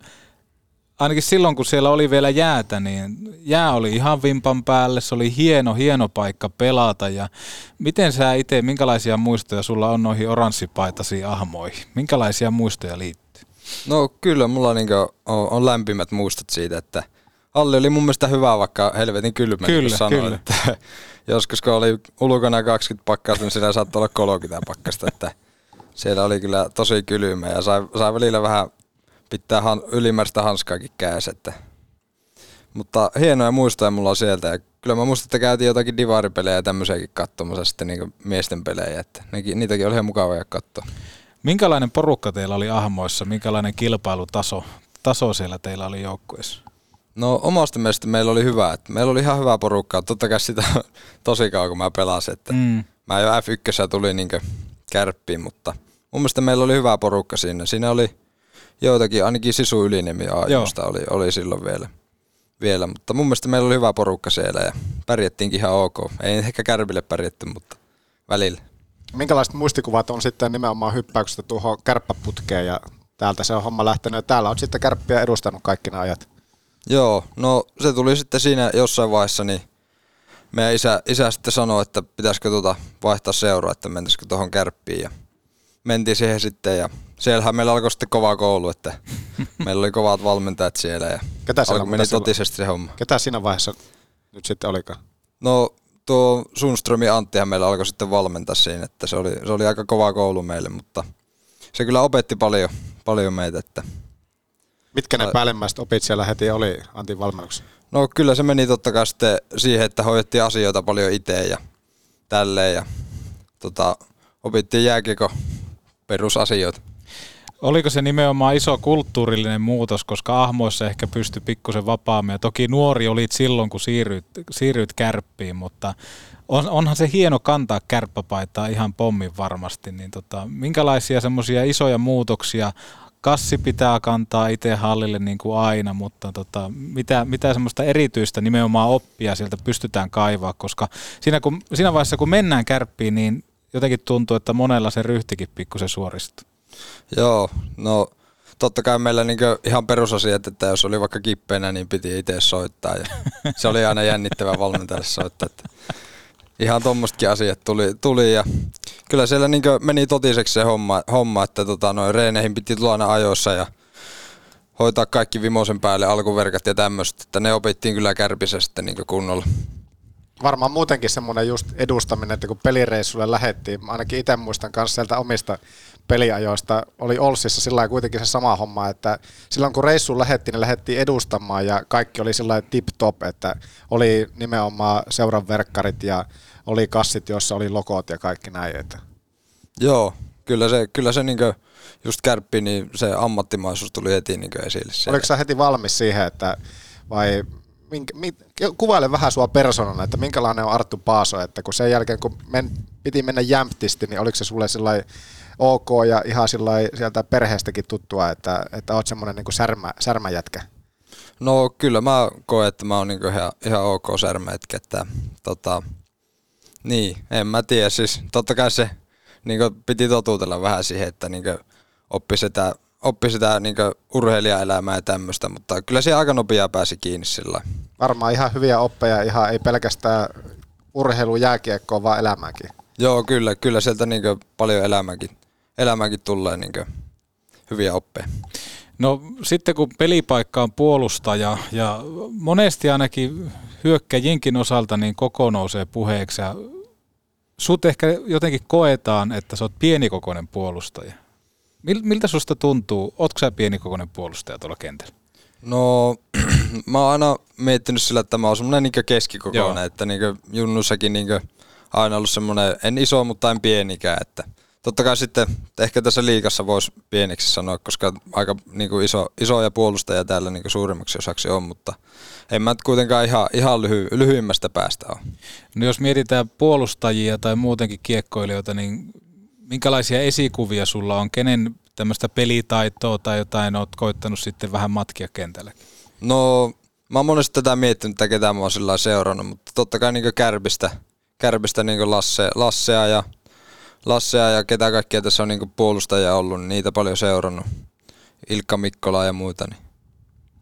ainakin silloin kun siellä oli vielä jäätä, niin jää oli ihan vimpan päälle. Se oli hieno, hieno paikka pelata. Ja miten sä itse, minkälaisia muistoja sulla on noihin oranssipaitasiin ahmoihin? Minkälaisia muistoja liittyy? No kyllä, mulla niinku on, on lämpimät muistot siitä, että Halli oli mun mielestä hyvä, vaikka helvetin kylmä, niin Kyllä, kuin sanoin. kyllä. Että *laughs* joskus kun oli ulkona 20 pakkasta, niin siellä saattoi olla 30 pakkasta, että siellä oli kyllä tosi kylmä ja sai, sai välillä vähän pitää han, ylimääräistä hanskaakin kädessä, että mutta hienoja muistoja mulla on sieltä ja kyllä mä muistan, että käytiin jotakin divaripelejä ja tämmöisiäkin katsomassa sitten niin miesten pelejä, että nekin, niitäkin oli ihan mukavaa katsoa. Minkälainen porukka teillä oli ahmoissa? Minkälainen kilpailutaso taso siellä teillä oli joukkueessa? No omasta mielestä meillä oli hyvä. Että meillä oli ihan hyvä porukka. Totta kai sitä *laughs* tosi kauan, kun mä pelasin. Että Mm. Mä jo F1 tuli niinkö kärppiin, mutta mun mielestä meillä oli hyvä porukka siinä. Siinä oli joitakin, ainakin Sisu Yliniemi Aajosta oli, oli silloin vielä. vielä. Mutta mun mielestä meillä oli hyvä porukka siellä ja pärjättiinkin ihan ok. Ei ehkä kärpille pärjätty, mutta välillä. minkälaiset muistikuvat on sitten nimenomaan hyppäyksestä tuohon kärppäputkeen ja täältä se on homma lähtenyt ja täällä on sitten kärppiä edustanut kaikki nämä ajat. Joo, no se tuli sitten siinä jossain vaiheessa, niin meidän isä, isä sitten sanoi, että pitäisikö tuota vaihtaa seuraa, että mentisikö tuohon kärppiin. Ja mentiin siihen sitten ja siellähän meillä alkoi sitten kova koulu, että *laughs* meillä oli kovat valmentajat siellä ja Ketä siellä alkoi, meni totisesti se homma. Ketä siinä vaiheessa nyt sitten olikaan? No tuo Sundström ja Anttihan meillä alkoi sitten valmentaa siinä, että se oli, se oli aika kova koulu meille, mutta se kyllä opetti paljon, paljon meitä, että Mitkä ne päällimmäiset opit siellä heti oli Antin valmennuksessa? No kyllä se meni totta kai sitten siihen, että hoidettiin asioita paljon itse ja tälleen ja tota, opittiin jääkiekko perusasioita. Oliko se nimenomaan iso kulttuurillinen muutos, koska Ahmoissa ehkä pystyi pikkusen vapaammin. Ja toki nuori olit silloin, kun siirryit, siirryit kärppiin, mutta on, onhan se hieno kantaa kärppäpaitaa ihan pommin varmasti. Niin tota, minkälaisia semmoisia isoja muutoksia kassi pitää kantaa itse hallille niin kuin aina, mutta tota, mitä, mitä semmoista erityistä nimenomaan oppia sieltä pystytään kaivaa, koska siinä, kun, siinä vaiheessa kun mennään kärppiin, niin jotenkin tuntuu, että monella se ryhtikin pikkusen suoristuu. Joo, no totta kai meillä niinku ihan perusasiat, että jos oli vaikka kippeenä, niin piti itse soittaa ja se oli aina jännittävä valmentajalle soittaa. Että ihan tuommoistakin asiat tuli, tuli ja kyllä siellä niinku meni totiseksi se homma, homma että tota, noin reeneihin piti tulla aina ajoissa ja hoitaa kaikki vimosen päälle alkuverkat ja tämmöistä, että ne opittiin kyllä kärpissä sitten niinku kunnolla. Varmaan muutenkin semmoinen just edustaminen, että kun pelireissulle lähettiin, ainakin itse muistan myös sieltä omista peliajoista, oli Olsissa sillä kuitenkin se sama homma, että silloin kun reissuun lähettiin, niin lähettiin edustamaan ja kaikki oli sillä tip top, että oli nimenomaan seuran verkkarit ja oli kassit, joissa oli logot ja kaikki näin. Että. Joo, kyllä se, kyllä se niinku, just kärppi, niin se ammattimaisuus tuli heti niinku esille. siellä. Oliko sä heti valmis siihen, että vai minkä, mit, kuvaile vähän sua persoonana, että minkälainen on Arttu Paaso, että kun sen jälkeen kun men, piti mennä jämptisti, niin oliko se sulle sillai ok ja ihan sillai sieltä perheestäkin tuttua, että, että oot semmoinen niin särmä, särmäjätkä? No kyllä mä koen, että mä oon niinku ihan, ihan ok särmäetkä, että tota, niin, en mä tiedä, siis totta kai se niinku piti totuutella vähän siihen, että niinku oppi sitä, oppi sitä niinku urheilijaelämää ja tämmöistä, mutta kyllä se aika nopeaa pääsi kiinni sillä. Varmaan ihan hyviä oppeja, ihan ei pelkästään urheilu jääkiekkoa, vaan elämäänkin. Joo, kyllä, kyllä sieltä niinku paljon elämäkin, elämäkin tulee niinku hyviä oppeja. No sitten kun pelipaikka on puolustaja ja monesti ainakin hyökkäjinkin osalta niin koko nousee puheeksi ja sut ehkä jotenkin koetaan, että sä oot pienikokoinen puolustaja. Mil, miltä susta tuntuu? Ootko sä pienikokoinen puolustaja tuolla kentällä? No, *clears throat* mä oon aina miettinyt sillä, että mä oon semmonen niin keskikokoinen, Joo. että niin Junnussakin niin aina ollut semmoinen, en iso, mutta en pienikään, että totta kai sitten ehkä tässä liikassa voisi pieniksi sanoa, koska aika niin kuin iso, isoja puolustajia täällä niin kuin suurimmaksi osaksi on, mutta en mä kuitenkaan ihan, ihan lyhy, lyhyimmästä päästä ole. No jos mietitään puolustajia tai muutenkin kiekkoilijoita, niin minkälaisia esikuvia sulla on? Kenen tämmöistä pelitaitoa tai jotain oot koittanut sitten vähän matkia kentällä? No mä oon monesti tätä miettinyt, että ketä mä oon sillä seurannut, mutta totta kai niin kärpistä, kärpistä niin Lasse, Lassea ja Lassea ja ketä kaikkia tässä on niin puolustajia ollut, niin niitä paljon seurannut. Ilkka Mikkola ja muita. Niin.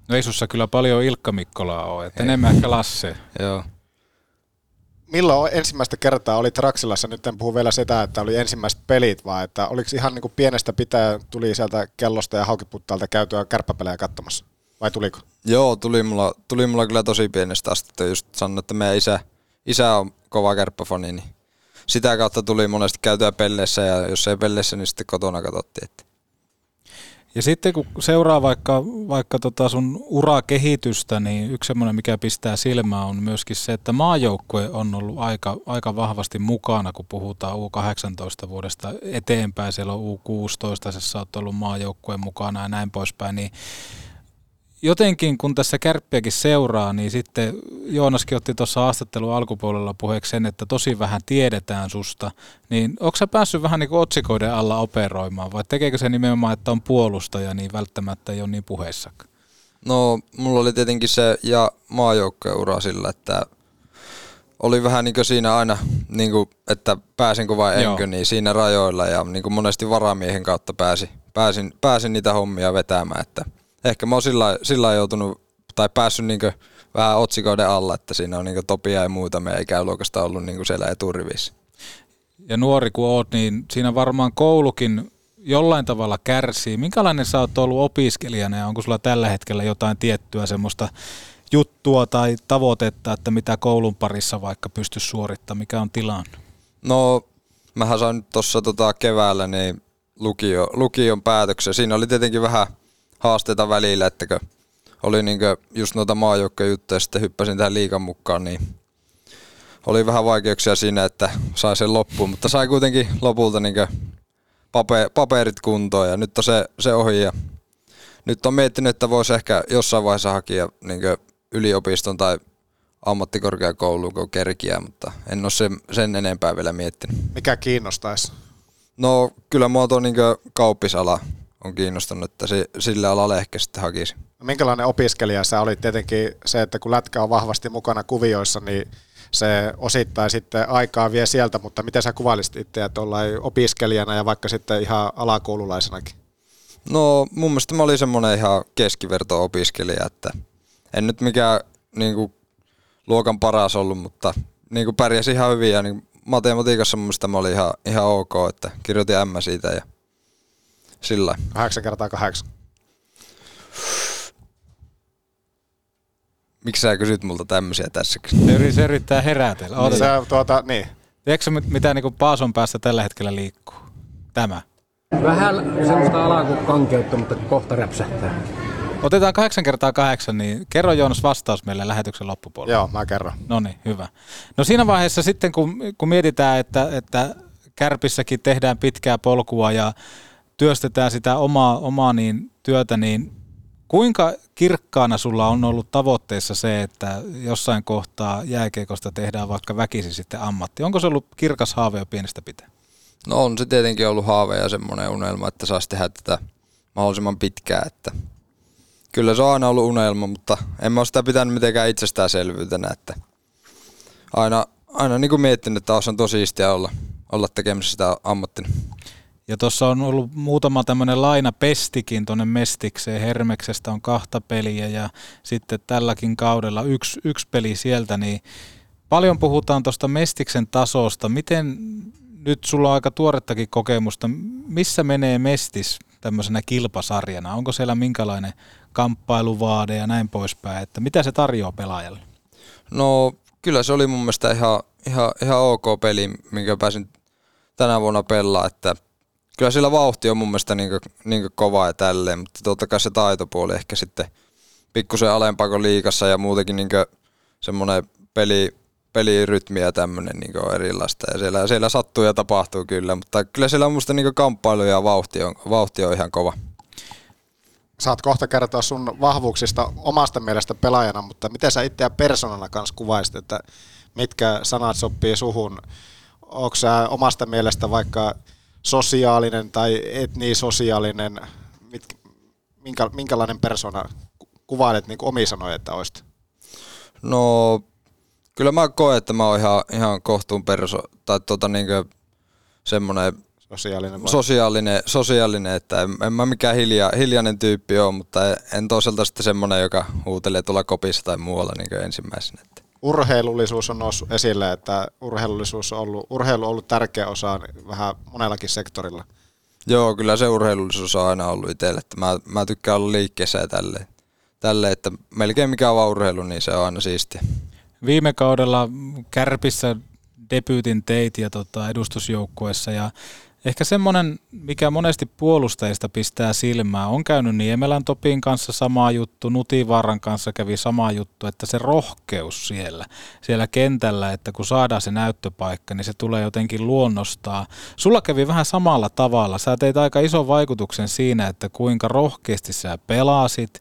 No ei sussa kyllä paljon Ilkka Mikkolaa ole, että enemmän ehkä Lasse. Joo. Milloin ensimmäistä kertaa oli Raksilassa, nyt en puhu vielä sitä, että oli ensimmäiset pelit, vaan että oliko ihan niin kuin pienestä pitää, tuli sieltä kellosta ja haukiputtaalta käytyä kärppäpelejä katsomassa? Vai tuliko? Joo, tuli mulla, tuli mulla kyllä tosi pienestä asti. Että just sanoin, että meidän isä, isä on kova kärppäfani, niin sitä kautta tuli monesti käytyä pelleissä ja jos ei pelleissä, niin sitten kotona katsottiin. Että. Ja sitten kun seuraa vaikka, vaikka tota sun urakehitystä, niin yksi semmoinen, mikä pistää silmään, on myöskin se, että maajoukkue on ollut aika, aika vahvasti mukana, kun puhutaan U18 vuodesta eteenpäin. Siellä on U16, sä oot ollut maajoukkueen mukana ja näin poispäin. Niin jotenkin kun tässä kärppiäkin seuraa, niin sitten Joonaskin otti tuossa haastattelun alkupuolella puheeksi sen, että tosi vähän tiedetään susta, niin onko sä päässyt vähän niin kuin otsikoiden alla operoimaan vai tekeekö se nimenomaan, että on puolustaja, niin välttämättä ei ole niin puheissa? No, mulla oli tietenkin se ja maajoukkueura sillä, että oli vähän niin kuin siinä aina, niin kuin, että pääsinkö vai enkö, Joo. niin siinä rajoilla ja niin kuin monesti varamiehen kautta pääsi, pääsin, pääsin niitä hommia vetämään, että – ehkä mä oon sillä, sillä joutunut tai päässyt niin vähän otsikoiden alla, että siinä on niin Topia ja muuta meidän ikäluokasta ollut niin siellä eturivissä. Ja nuori kun oot, niin siinä varmaan koulukin jollain tavalla kärsii. Minkälainen sä oot ollut opiskelijana ja onko sulla tällä hetkellä jotain tiettyä semmoista juttua tai tavoitetta, että mitä koulun parissa vaikka pysty suorittamaan, mikä on tilanne? No, mähän sain tuossa tota keväällä niin lukio, lukion päätöksen. Siinä oli tietenkin vähän haasteita välillä, että oli niinkö just noita juttuja, sitten hyppäsin tähän liikan mukaan, niin oli vähän vaikeuksia siinä, että sai sen loppuun, mutta sai kuitenkin lopulta niinkö paperit kuntoon ja nyt on se, se ohi ja nyt on miettinyt, että voisi ehkä jossain vaiheessa hakea niinkö yliopiston tai ammattikorkeakouluun, kun kerkiä, mutta en ole sen, sen enempää vielä miettinyt. Mikä kiinnostaisi? No kyllä mua tuo niin kauppisala on kiinnostunut, että sillä alalla ehkä sitten hakisi. No, minkälainen opiskelija sä olit? Tietenkin se, että kun lätkä on vahvasti mukana kuvioissa, niin se osittain sitten aikaa vie sieltä, mutta miten sä kuvailisit itseä opiskelijana ja vaikka sitten ihan alakoululaisenakin? No mun mielestä mä olin semmoinen ihan keskiverto-opiskelija, että en nyt mikään niin kuin, luokan paras ollut, mutta niin kuin pärjäsin ihan hyvin ja niin matematiikassa mun mielestä mä olin ihan, ihan ok, että kirjoitin M siitä ja sillä. 8 kertaa 8. Miksi sä kysyt multa tämmöisiä tässä? Se yrittää herätellä. Niin. Se, tuota, niin. Tiedätkö mitä niin Paason päässä tällä hetkellä liikkuu? Tämä. Vähän semmoista alakukankeutta, mutta kohta räpsähtää. Otetaan kahdeksan kertaa kahdeksan, niin kerro Joonas vastaus meille lähetyksen loppupuolella. Joo, mä kerron. No niin, hyvä. No siinä vaiheessa sitten, kun, kun mietitään, että, että Kärpissäkin tehdään pitkää polkua ja työstetään sitä omaa, omaa niin, työtä, niin kuinka kirkkaana sulla on ollut tavoitteessa se, että jossain kohtaa jääkeikosta tehdään vaikka väkisi sitten ammatti? Onko se ollut kirkas haave jo pienestä pitää? No on se tietenkin ollut haave ja semmoinen unelma, että saisi tehdä tätä mahdollisimman pitkään. Että kyllä se on aina ollut unelma, mutta en mä ole sitä pitänyt mitenkään itsestäänselvyytenä. Että aina, aina niin kuin miettinyt, että on tosi siistiä olla, olla tekemässä sitä ammattina. Ja tuossa on ollut muutama tämmöinen pestikin tuonne Mestikseen. Hermeksestä on kahta peliä ja sitten tälläkin kaudella yksi, yksi peli sieltä. Niin paljon puhutaan tuosta Mestiksen tasosta. Miten nyt sulla on aika tuorettakin kokemusta. Missä menee Mestis tämmöisenä kilpasarjana? Onko siellä minkälainen kamppailuvaade ja näin poispäin, että mitä se tarjoaa pelaajalle? No kyllä se oli mun mielestä ihan, ihan, ihan ok peli, minkä pääsin tänä vuonna pelaa, että kyllä sillä vauhti on mun mielestä niin niin kova ja tälleen, mutta totta kai se taitopuoli ehkä sitten pikkusen alempaa kuin liikassa ja muutenkin niin semmoinen peli, pelirytmi ja tämmöinen niin on erilaista. Ja siellä, siellä sattuu ja tapahtuu kyllä, mutta kyllä siellä on musta niin kamppailu ja vauhti on, vauhti on ihan kova. Saat kohta kertoa sun vahvuuksista omasta mielestä pelaajana, mutta miten sä itseä persoonana kanssa kuvaisit, että mitkä sanat sopii suhun? Onko sä omasta mielestä vaikka sosiaalinen tai et niin sosiaalinen, mit, minkä, minkälainen persona kuvailet niin omi sanoja, että olisit? No kyllä mä koen, että mä oon ihan, ihan kohtuun perso, tai tota niinkö semmonen sosiaalinen, vai? sosiaalinen, sosiaalinen, että en, en mä mikään hilja, hiljainen tyyppi ole, mutta en toisaalta sitten semmonen, joka huutelee tuolla kopissa tai muualla niin ensimmäisenä. Että. Urheilullisuus on noussut esille, että urheilullisuus on ollut, urheilu on ollut tärkeä osa vähän monellakin sektorilla. Joo, kyllä se urheilullisuus on aina ollut itselle, että mä, mä tykkään olla liikkeessä ja tälleen. Tälle, että melkein mikä on urheilu, niin se on aina siistiä. Viime kaudella Kärpissä debyytin teit ja tota, edustusjoukkueessa ja Ehkä semmoinen, mikä monesti puolustajista pistää silmää, on käynyt Niemelän Topin kanssa sama juttu, Nutivaaran kanssa kävi sama juttu, että se rohkeus siellä, siellä kentällä, että kun saadaan se näyttöpaikka, niin se tulee jotenkin luonnostaa. Sulla kävi vähän samalla tavalla. Sä teit aika ison vaikutuksen siinä, että kuinka rohkeasti sä pelasit,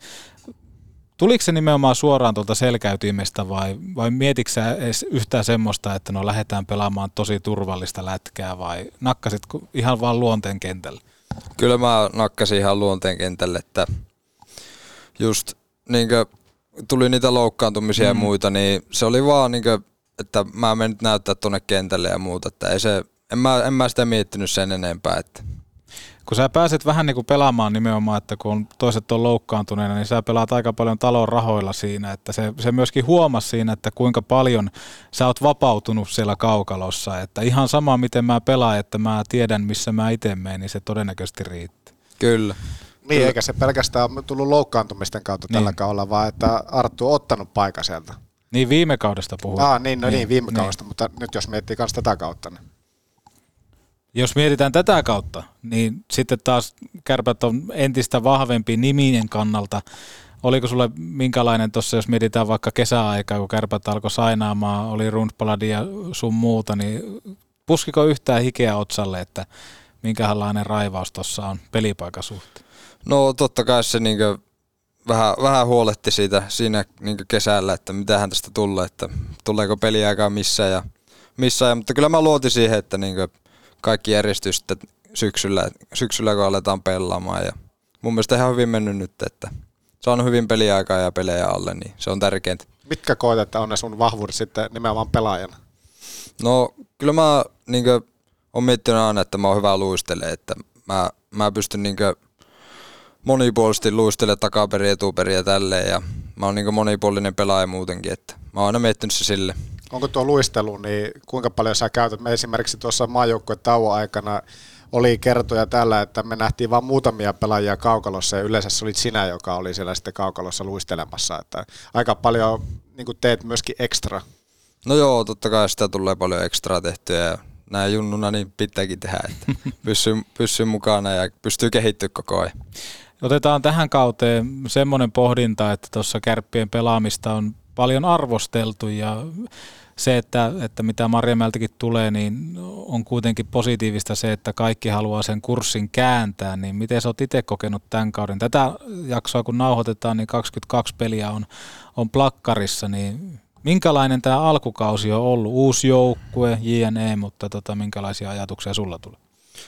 Tuliko se nimenomaan suoraan tuolta selkäytimestä vai, vai mietitkö sä edes yhtään semmoista, että no lähdetään pelaamaan tosi turvallista lätkää vai nakkasit ihan vaan luonteen kentälle? Kyllä mä nakkasin ihan luonteen kentälle, että just niin tuli niitä loukkaantumisia mm. ja muita, niin se oli vaan niin kuin, että mä menin näyttää tuonne kentälle ja muuta, että ei se, en mä, en mä sitä miettinyt sen enempää, että kun sä pääset vähän niin kuin pelaamaan nimenomaan, että kun toiset on loukkaantuneena, niin sä pelaat aika paljon talon rahoilla siinä, että se, se myöskin huomasi siinä, että kuinka paljon sä oot vapautunut siellä kaukalossa, että ihan sama miten mä pelaan, että mä tiedän missä mä itse menen, niin se todennäköisesti riittää. Kyllä. Niin, Kyllä. eikä se pelkästään tullut loukkaantumisten kautta niin. tällä kaudella, vaan että Arttu on ottanut paikan sieltä. Niin viime kaudesta puhutaan. Ah, niin, no niin, niin viime niin. kaudesta, mutta nyt jos miettii myös tätä kautta. Niin. Jos mietitään tätä kautta, niin sitten taas kärpät on entistä vahvempi nimien kannalta. Oliko sulle minkälainen tuossa, jos mietitään vaikka kesäaikaa, kun kärpät alkoi sainaamaan, oli Rundbladia sun muuta, niin puskiko yhtään hikeä otsalle, että minkälainen raivaus tuossa on pelipaikan suhteen? No totta kai se niinkö vähän, vähän huoletti siitä siinä niinkö kesällä, että mitähän tästä tulee, että tuleeko peliaikaa missä ja missä, ja, mutta kyllä mä luotin siihen, että niinkö kaikki järjestyy sitten syksyllä, syksyllä, kun aletaan pelaamaan. Ja mun mielestä ihan hyvin mennyt nyt, että saanut hyvin peliaikaa ja pelejä alle, niin se on tärkeintä. Mitkä koet, että on ne sun vahvuudet sitten nimenomaan pelaajana? No kyllä mä niin olen miettinyt aina, että mä oon hyvä luistele, että mä, mä pystyn niin monipuolisesti luistelemaan takaperin, etuperin ja tälleen ja mä oon niin monipuolinen pelaaja muutenkin, että mä oon aina miettinyt se sille onko tuo luistelu, niin kuinka paljon sä käytät? Me esimerkiksi tuossa maajoukkueen tauon aikana oli kertoja tällä, että me nähtiin vain muutamia pelaajia kaukalossa ja yleensä se oli sinä, joka oli siellä sitten kaukalossa luistelemassa. Että aika paljon niin teet myöskin ekstra. No joo, totta kai sitä tulee paljon ekstraa tehtyä ja näin junnuna niin pitääkin tehdä, että *laughs* pysyy, pysyy mukana ja pystyy kehittyä koko ajan. Otetaan tähän kauteen semmoinen pohdinta, että tuossa kärppien pelaamista on paljon arvosteltu ja se, että, että mitä Marjamäeltäkin tulee, niin on kuitenkin positiivista se, että kaikki haluaa sen kurssin kääntää, niin miten sä oot itse kokenut tämän kauden? Tätä jaksoa kun nauhoitetaan, niin 22 peliä on, on plakkarissa, niin minkälainen tämä alkukausi on ollut? Uusi joukkue, JNE, mutta tota, minkälaisia ajatuksia sulla tulee?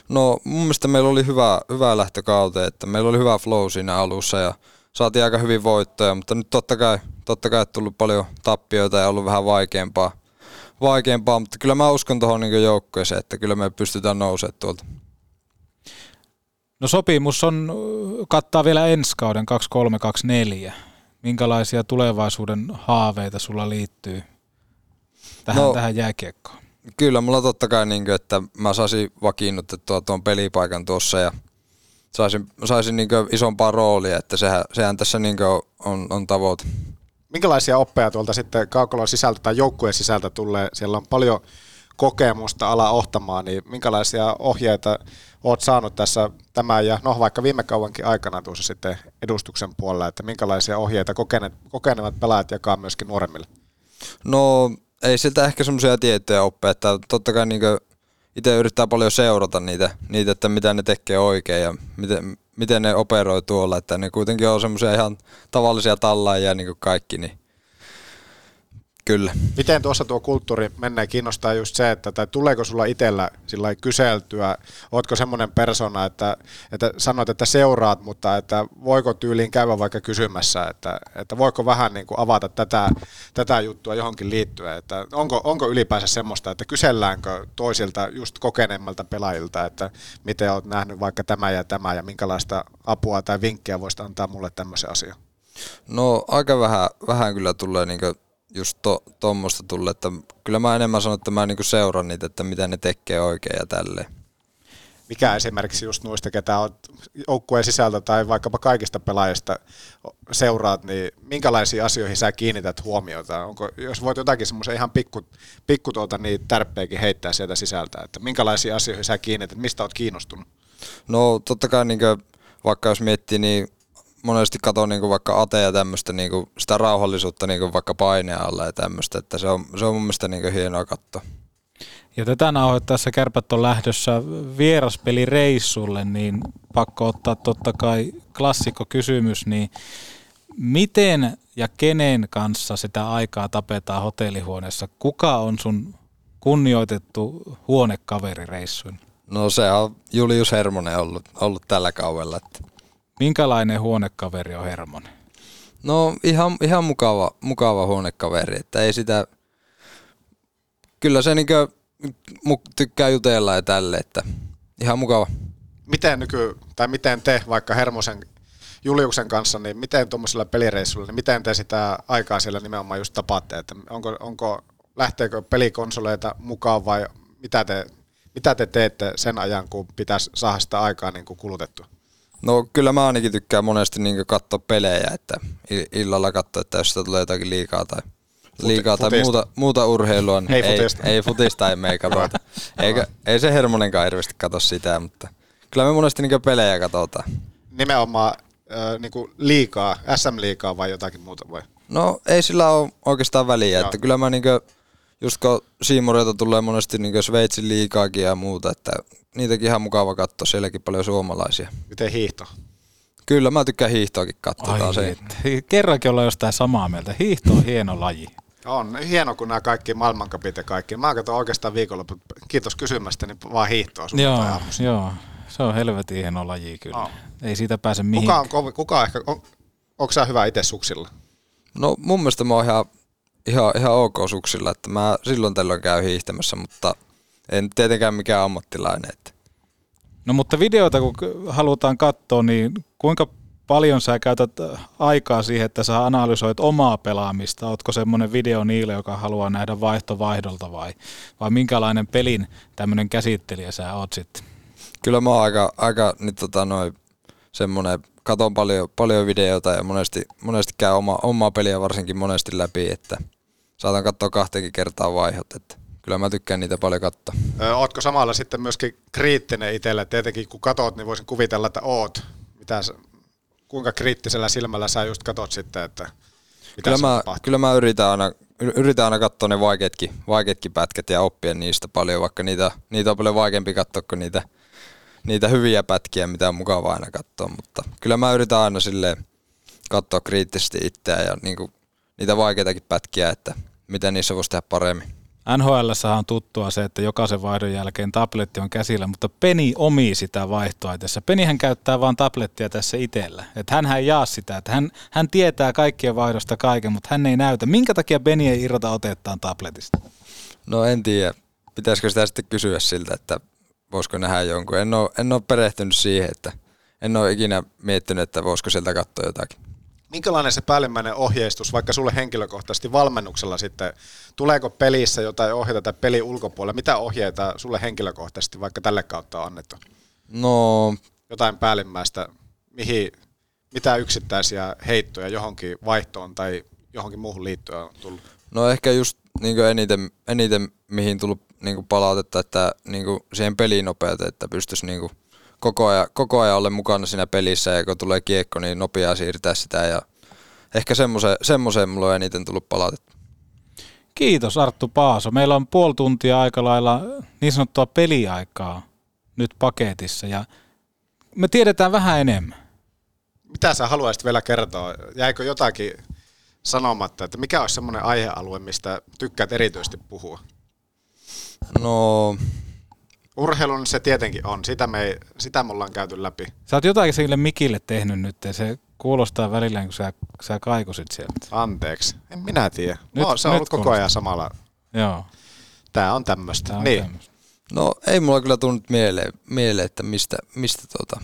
No mun mielestä meillä oli hyvä, hyvä lähtökaute, että meillä oli hyvä flow siinä alussa ja saatiin aika hyvin voittoja, mutta nyt totta kai, totta kai tullut paljon tappioita ja ollut vähän vaikeampaa, vaikeampaa mutta kyllä mä uskon tuohon niin joukkueeseen, että kyllä me pystytään nousemaan tuolta. No sopimus on, kattaa vielä ensi kauden 2324. Minkälaisia tulevaisuuden haaveita sulla liittyy tähän, no, tähän jääkiekkoon? Kyllä, mulla totta kai, niin kuin, että mä saisin vakiinnutettua tuon pelipaikan tuossa ja saisin, saisin niin isompaa roolia, että sehän, sehän tässä niin on, on tavoite. Minkälaisia oppeja tuolta sitten kaukolon sisältä tai joukkueen sisältä tulee? Siellä on paljon kokemusta ala ohtamaan, niin minkälaisia ohjeita olet saanut tässä tämän ja no vaikka viime kauankin aikana tuossa sitten edustuksen puolella, että minkälaisia ohjeita kokeneet, kokenevat pelaajat jakaa myöskin nuoremmille? No ei siltä ehkä semmoisia tiettyjä oppeja, että totta kai niin itse yrittää paljon seurata niitä, niitä, että mitä ne tekee oikein ja miten, miten ne operoi tuolla, että ne kuitenkin on semmoisia ihan tavallisia tallaajia niin kuin kaikki, niin Kyllä. Miten tuossa tuo kulttuuri menee? Kiinnostaa just se, että tai tuleeko sulla itsellä sillä kyseltyä, ootko semmoinen persona, että, että sanoit, että seuraat, mutta että voiko tyyliin käydä vaikka kysymässä, että, että voiko vähän niin kuin avata tätä, tätä juttua johonkin liittyen, että onko, onko ylipäänsä semmoista, että kyselläänkö toisilta just kokeneemmalta pelaajilta, että miten oot nähnyt vaikka tämä ja tämä ja minkälaista apua tai vinkkiä voisit antaa mulle tämmöisen asian? No aika vähän, vähän kyllä tulee niin just to, tuommoista tullut, että kyllä mä enemmän sanon, että mä niinku seuran niitä, että mitä ne tekee oikein ja tälleen. Mikä esimerkiksi just noista, ketä on joukkueen sisältä tai vaikkapa kaikista pelaajista seuraat, niin minkälaisiin asioihin sä kiinnität huomiota? Onko, jos voit jotakin semmoisen ihan pikku, pikku tuota, niin tärppeikin heittää sieltä sisältä, että minkälaisiin asioihin sä kiinnität, mistä oot kiinnostunut? No totta kai niin vaikka jos miettii, niin monesti katson niin kuin vaikka Ate ja tämmöistä niin kuin sitä rauhallisuutta niin kuin vaikka paineen alla ja tämmöistä, että se on, se on mun mielestä niin kuin hienoa katsoa. Ja tätä nauhoittaessa kärpät on lähdössä vieraspelireissulle, niin pakko ottaa totta kai klassikko kysymys, niin miten ja kenen kanssa sitä aikaa tapetaan hotellihuoneessa? Kuka on sun kunnioitettu huonekaverireissuin? No se on Julius Hermonen ollut, ollut tällä kaudella. Että Minkälainen huonekaveri on Hermonen? No ihan, ihan mukava, mukava huonekaveri, että ei sitä, kyllä se niinkö tykkää jutella ja tälle, että ihan mukava. Miten nyky, tai miten te vaikka Hermosen Juliuksen kanssa, niin miten tuommoisella pelireissulla, niin miten te sitä aikaa siellä nimenomaan just tapaatte, että onko, onko lähteekö pelikonsoleita mukaan vai mitä te, mitä te teette sen ajan, kun pitäisi saada sitä aikaa niin kuin kulutettua? No kyllä mä ainakin tykkään monesti niin katsoa pelejä, että illalla katsoa, että jos sitä tulee jotakin liikaa tai liikaa tai muuta, muuta urheilua, niin ei, futista. ei, ei futista ei me katsota. Eikä, ei se Hermonenkaan hirveästi katso sitä, mutta kyllä me monesti niin pelejä katsotaan. Nimenomaan äh, niin liikaa, SM-liikaa vai jotakin muuta vai? No ei sillä ole oikeastaan väliä, Joo. että kyllä mä niin kuin, just kun Siimurilta tulee monesti niin Sveitsin liikaakin ja muuta, että niitäkin ihan mukava katsoa, sielläkin paljon suomalaisia. Miten hiihto? Kyllä, mä tykkään hiihtoakin katsoa. Se. Kerrankin olla jostain samaa mieltä. Hiihto on hieno laji. On hieno, kun nämä kaikki maailmankapit ja kaikki. Mä katson oikeastaan viikonloppu. Kiitos kysymästä, niin vaan hiihtoa Joo, joo. Se on helvetin hieno laji kyllä. Oh. Ei siitä pääse mihinkään. Kuka on, kuka ehkä, on, onko sä hyvä itse suksilla? No mun mielestä mä oon ihan, ihan, ihan ok suksilla, että mä silloin tällöin käyn hiihtämässä, mutta – en tietenkään mikään ammattilainen. Että. No mutta videoita kun halutaan katsoa, niin kuinka paljon sä käytät aikaa siihen, että sä analysoit omaa pelaamista? Ootko semmoinen video niille, joka haluaa nähdä vaihto vaihdolta vai, vai minkälainen pelin tämmöinen käsittelijä sä oot sitten? Kyllä mä oon aika, aika nyt tota noin semmoinen, katon paljon, paljon videoita ja monesti, monesti käy oma, omaa peliä varsinkin monesti läpi, että saatan katsoa kahteenkin kertaa vaihot, että Kyllä mä tykkään niitä paljon katsoa. ootko samalla sitten myöskin kriittinen itselle? Tietenkin kun katot, niin voisin kuvitella, että oot. Mitä, kuinka kriittisellä silmällä sä just katot sitten, että mitä kyllä mä, kyllä mä yritän aina, yritän aina katsoa ne vaikeatkin, vaikeatkin pätkät ja oppia niistä paljon, vaikka niitä, niitä on paljon vaikeampi katsoa kuin niitä, niitä hyviä pätkiä, mitä on mukava aina katsoa, mutta kyllä mä yritän aina silleen katsoa kriittisesti itseä ja niinku, niitä vaikeitakin pätkiä, että miten niissä voisi tehdä paremmin. NHL on tuttua se, että jokaisen vaihdon jälkeen tabletti on käsillä, mutta Peni omii sitä vaihtoa tässä. Penihän käyttää vain tablettia tässä itsellä. Että hän ei jaa sitä. Että hän, hän tietää kaikkien vaihdosta kaiken, mutta hän ei näytä. Minkä takia Peni ei irrota otettaan tabletista? No en tiedä. Pitäisikö sitä sitten kysyä siltä, että voisiko nähdä jonkun. En ole, en ole perehtynyt siihen, että en ole ikinä miettinyt, että voisiko sieltä katsoa jotakin. Minkälainen se päällimmäinen ohjeistus vaikka sulle henkilökohtaisesti valmennuksella sitten? Tuleeko pelissä jotain ohjeita tai peli ulkopuolella? Mitä ohjeita sulle henkilökohtaisesti vaikka tälle kautta on annettu? No jotain päällimmäistä, mihin, mitä yksittäisiä heittoja johonkin vaihtoon tai johonkin muuhun liittyen on tullut? No ehkä just niin eniten, eniten, mihin tullut niin palautetta, että niin siihen pelinopeuteen, että pystyisi niin koko, ajan, koko ajan olla mukana siinä pelissä ja kun tulee kiekko, niin nopeaa siirtää sitä ja ehkä semmoiseen, semmoiseen mulla on eniten tullut palautetta. Kiitos Arttu Paaso. Meillä on puoli tuntia aika lailla niin sanottua peliaikaa nyt paketissa ja me tiedetään vähän enemmän. Mitä sä haluaisit vielä kertoa? Jäikö jotakin sanomatta, että mikä olisi semmoinen aihealue, mistä tykkäät erityisesti puhua? No... Urheilun se tietenkin on. Sitä me, sitä me ollaan käyty läpi. Sä oot jotakin sille mikille tehnyt nyt ja se kuulostaa välillä, kun sä, sä kaikusit sieltä. Anteeksi. En minä tiedä. Nyt, no, se on ollut koko ajan samalla. Joo. Tää on tämmöistä. niin. Tämmöstä. No ei mulla kyllä tullut mieleen, mieleen että mistä, mistä tota...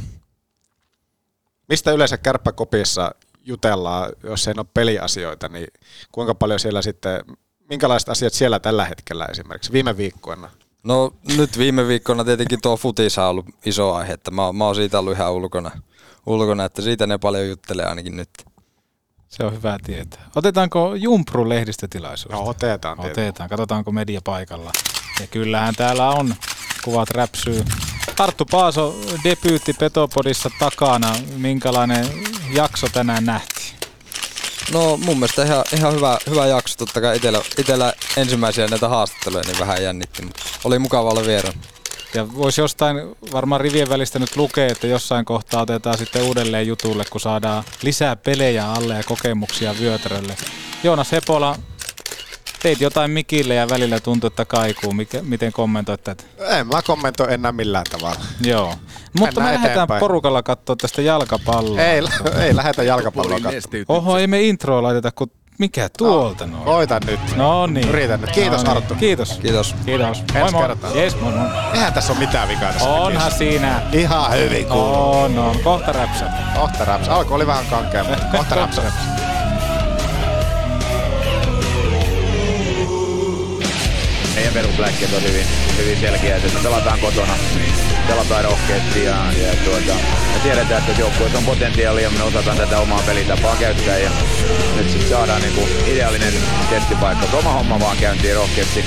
Mistä yleensä kärppäkopissa jutellaan, jos ei ole peliasioita, niin kuinka paljon siellä sitten, minkälaiset asiat siellä tällä hetkellä esimerkiksi viime viikkoina? No nyt viime viikkoina tietenkin tuo futisa on ollut iso aihe, että mä, mä oon siitä ollut ihan ulkona, ulkona, että siitä ne paljon juttelee ainakin nyt. Se on hyvä tietää. Otetaanko Jumpru lehdistötilaisuus? No otetaan. Otetaan. Katsotaanko media paikalla. Ja kyllähän täällä on kuvat räpsyy. Arttu Paaso debyytti Petopodissa takana. Minkälainen jakso tänään nähtiin? No mun mielestä ihan, ihan hyvä, hyvä jakso. Totta kai itellä, itellä ensimmäisiä näitä haastatteluja niin vähän jännitti, mutta oli mukava olla vieraan. Ja voisi jostain varmaan rivien välistä nyt lukea, että jossain kohtaa otetaan sitten uudelleen jutulle, kun saadaan lisää pelejä alle ja kokemuksia vyötärölle. Joonas Hepola, teit jotain mikille ja välillä tuntui, että kaikuu. Mikä, miten kommentoit tätä? En mä kommentoi enää millään tavalla. Joo. Mutta me lähdetään eteenpäin. porukalla katsoa tästä jalkapalloa. Ei, *laughs* ei lähetä jalkapalloa katsoa. Oho, ei me introa laiteta, kun mikä tuolta no, noin? Koita nyt. No niin. Yritän nyt. Kiitos no niin. Arttu. Kiitos. Kiitos. Kiitos. Moi moi. Yes, moi moi. Eihän tässä ole mitään vikaa tässä. Onhan siinä. Ihan hyvin kuuluu. On, no. Kohta räpsä. Kohta räpsä. Alku oli vähän kankea, mutta kohta *laughs* räpsä. Perusläkkeet on hyvin, hyvin selkeät, että pelataan kotona, pelataan rohkeasti ja, ja tuota, me tiedetään, että joukkueessa on potentiaalia ja me osataan tätä omaa pelitapaa käyttää ja nyt sitten saadaan niinku ideaalinen testipaikka. Oma homma vaan käyntiin rohkeasti,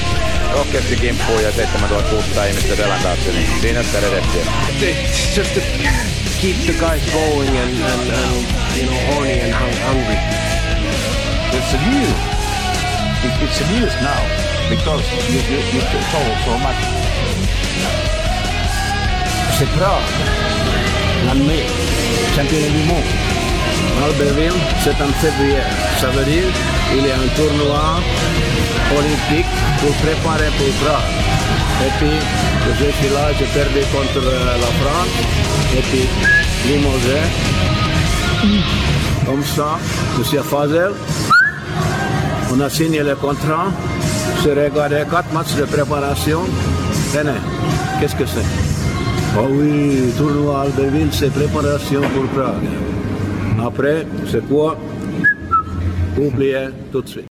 rohkeasti kimppuun ja 7600 ihmistä selän taakse, niin siinä sitä redettiä. It's just to keep the guys going and, and, and you know, horny and hung- hungry. It's a news. It, it's a news now because you, you, you told. C'est Prague, l'année, championnat du monde. Albertville, c'est en février. Ça veut dire qu'il y a un tournoi olympique pour préparer pour Prague. Et puis, je suis là, j'ai perdu contre la France. Et puis, Limogé. Comme ça, je suis à Fazel. On a signé le contrat. J'ai regardé quatre matchs de préparation. Tenez, qu'est-ce que c'est Oh oui, tournoi Albertville, c'est préparation pour Prague. Après, c'est quoi Oubliez tout de suite.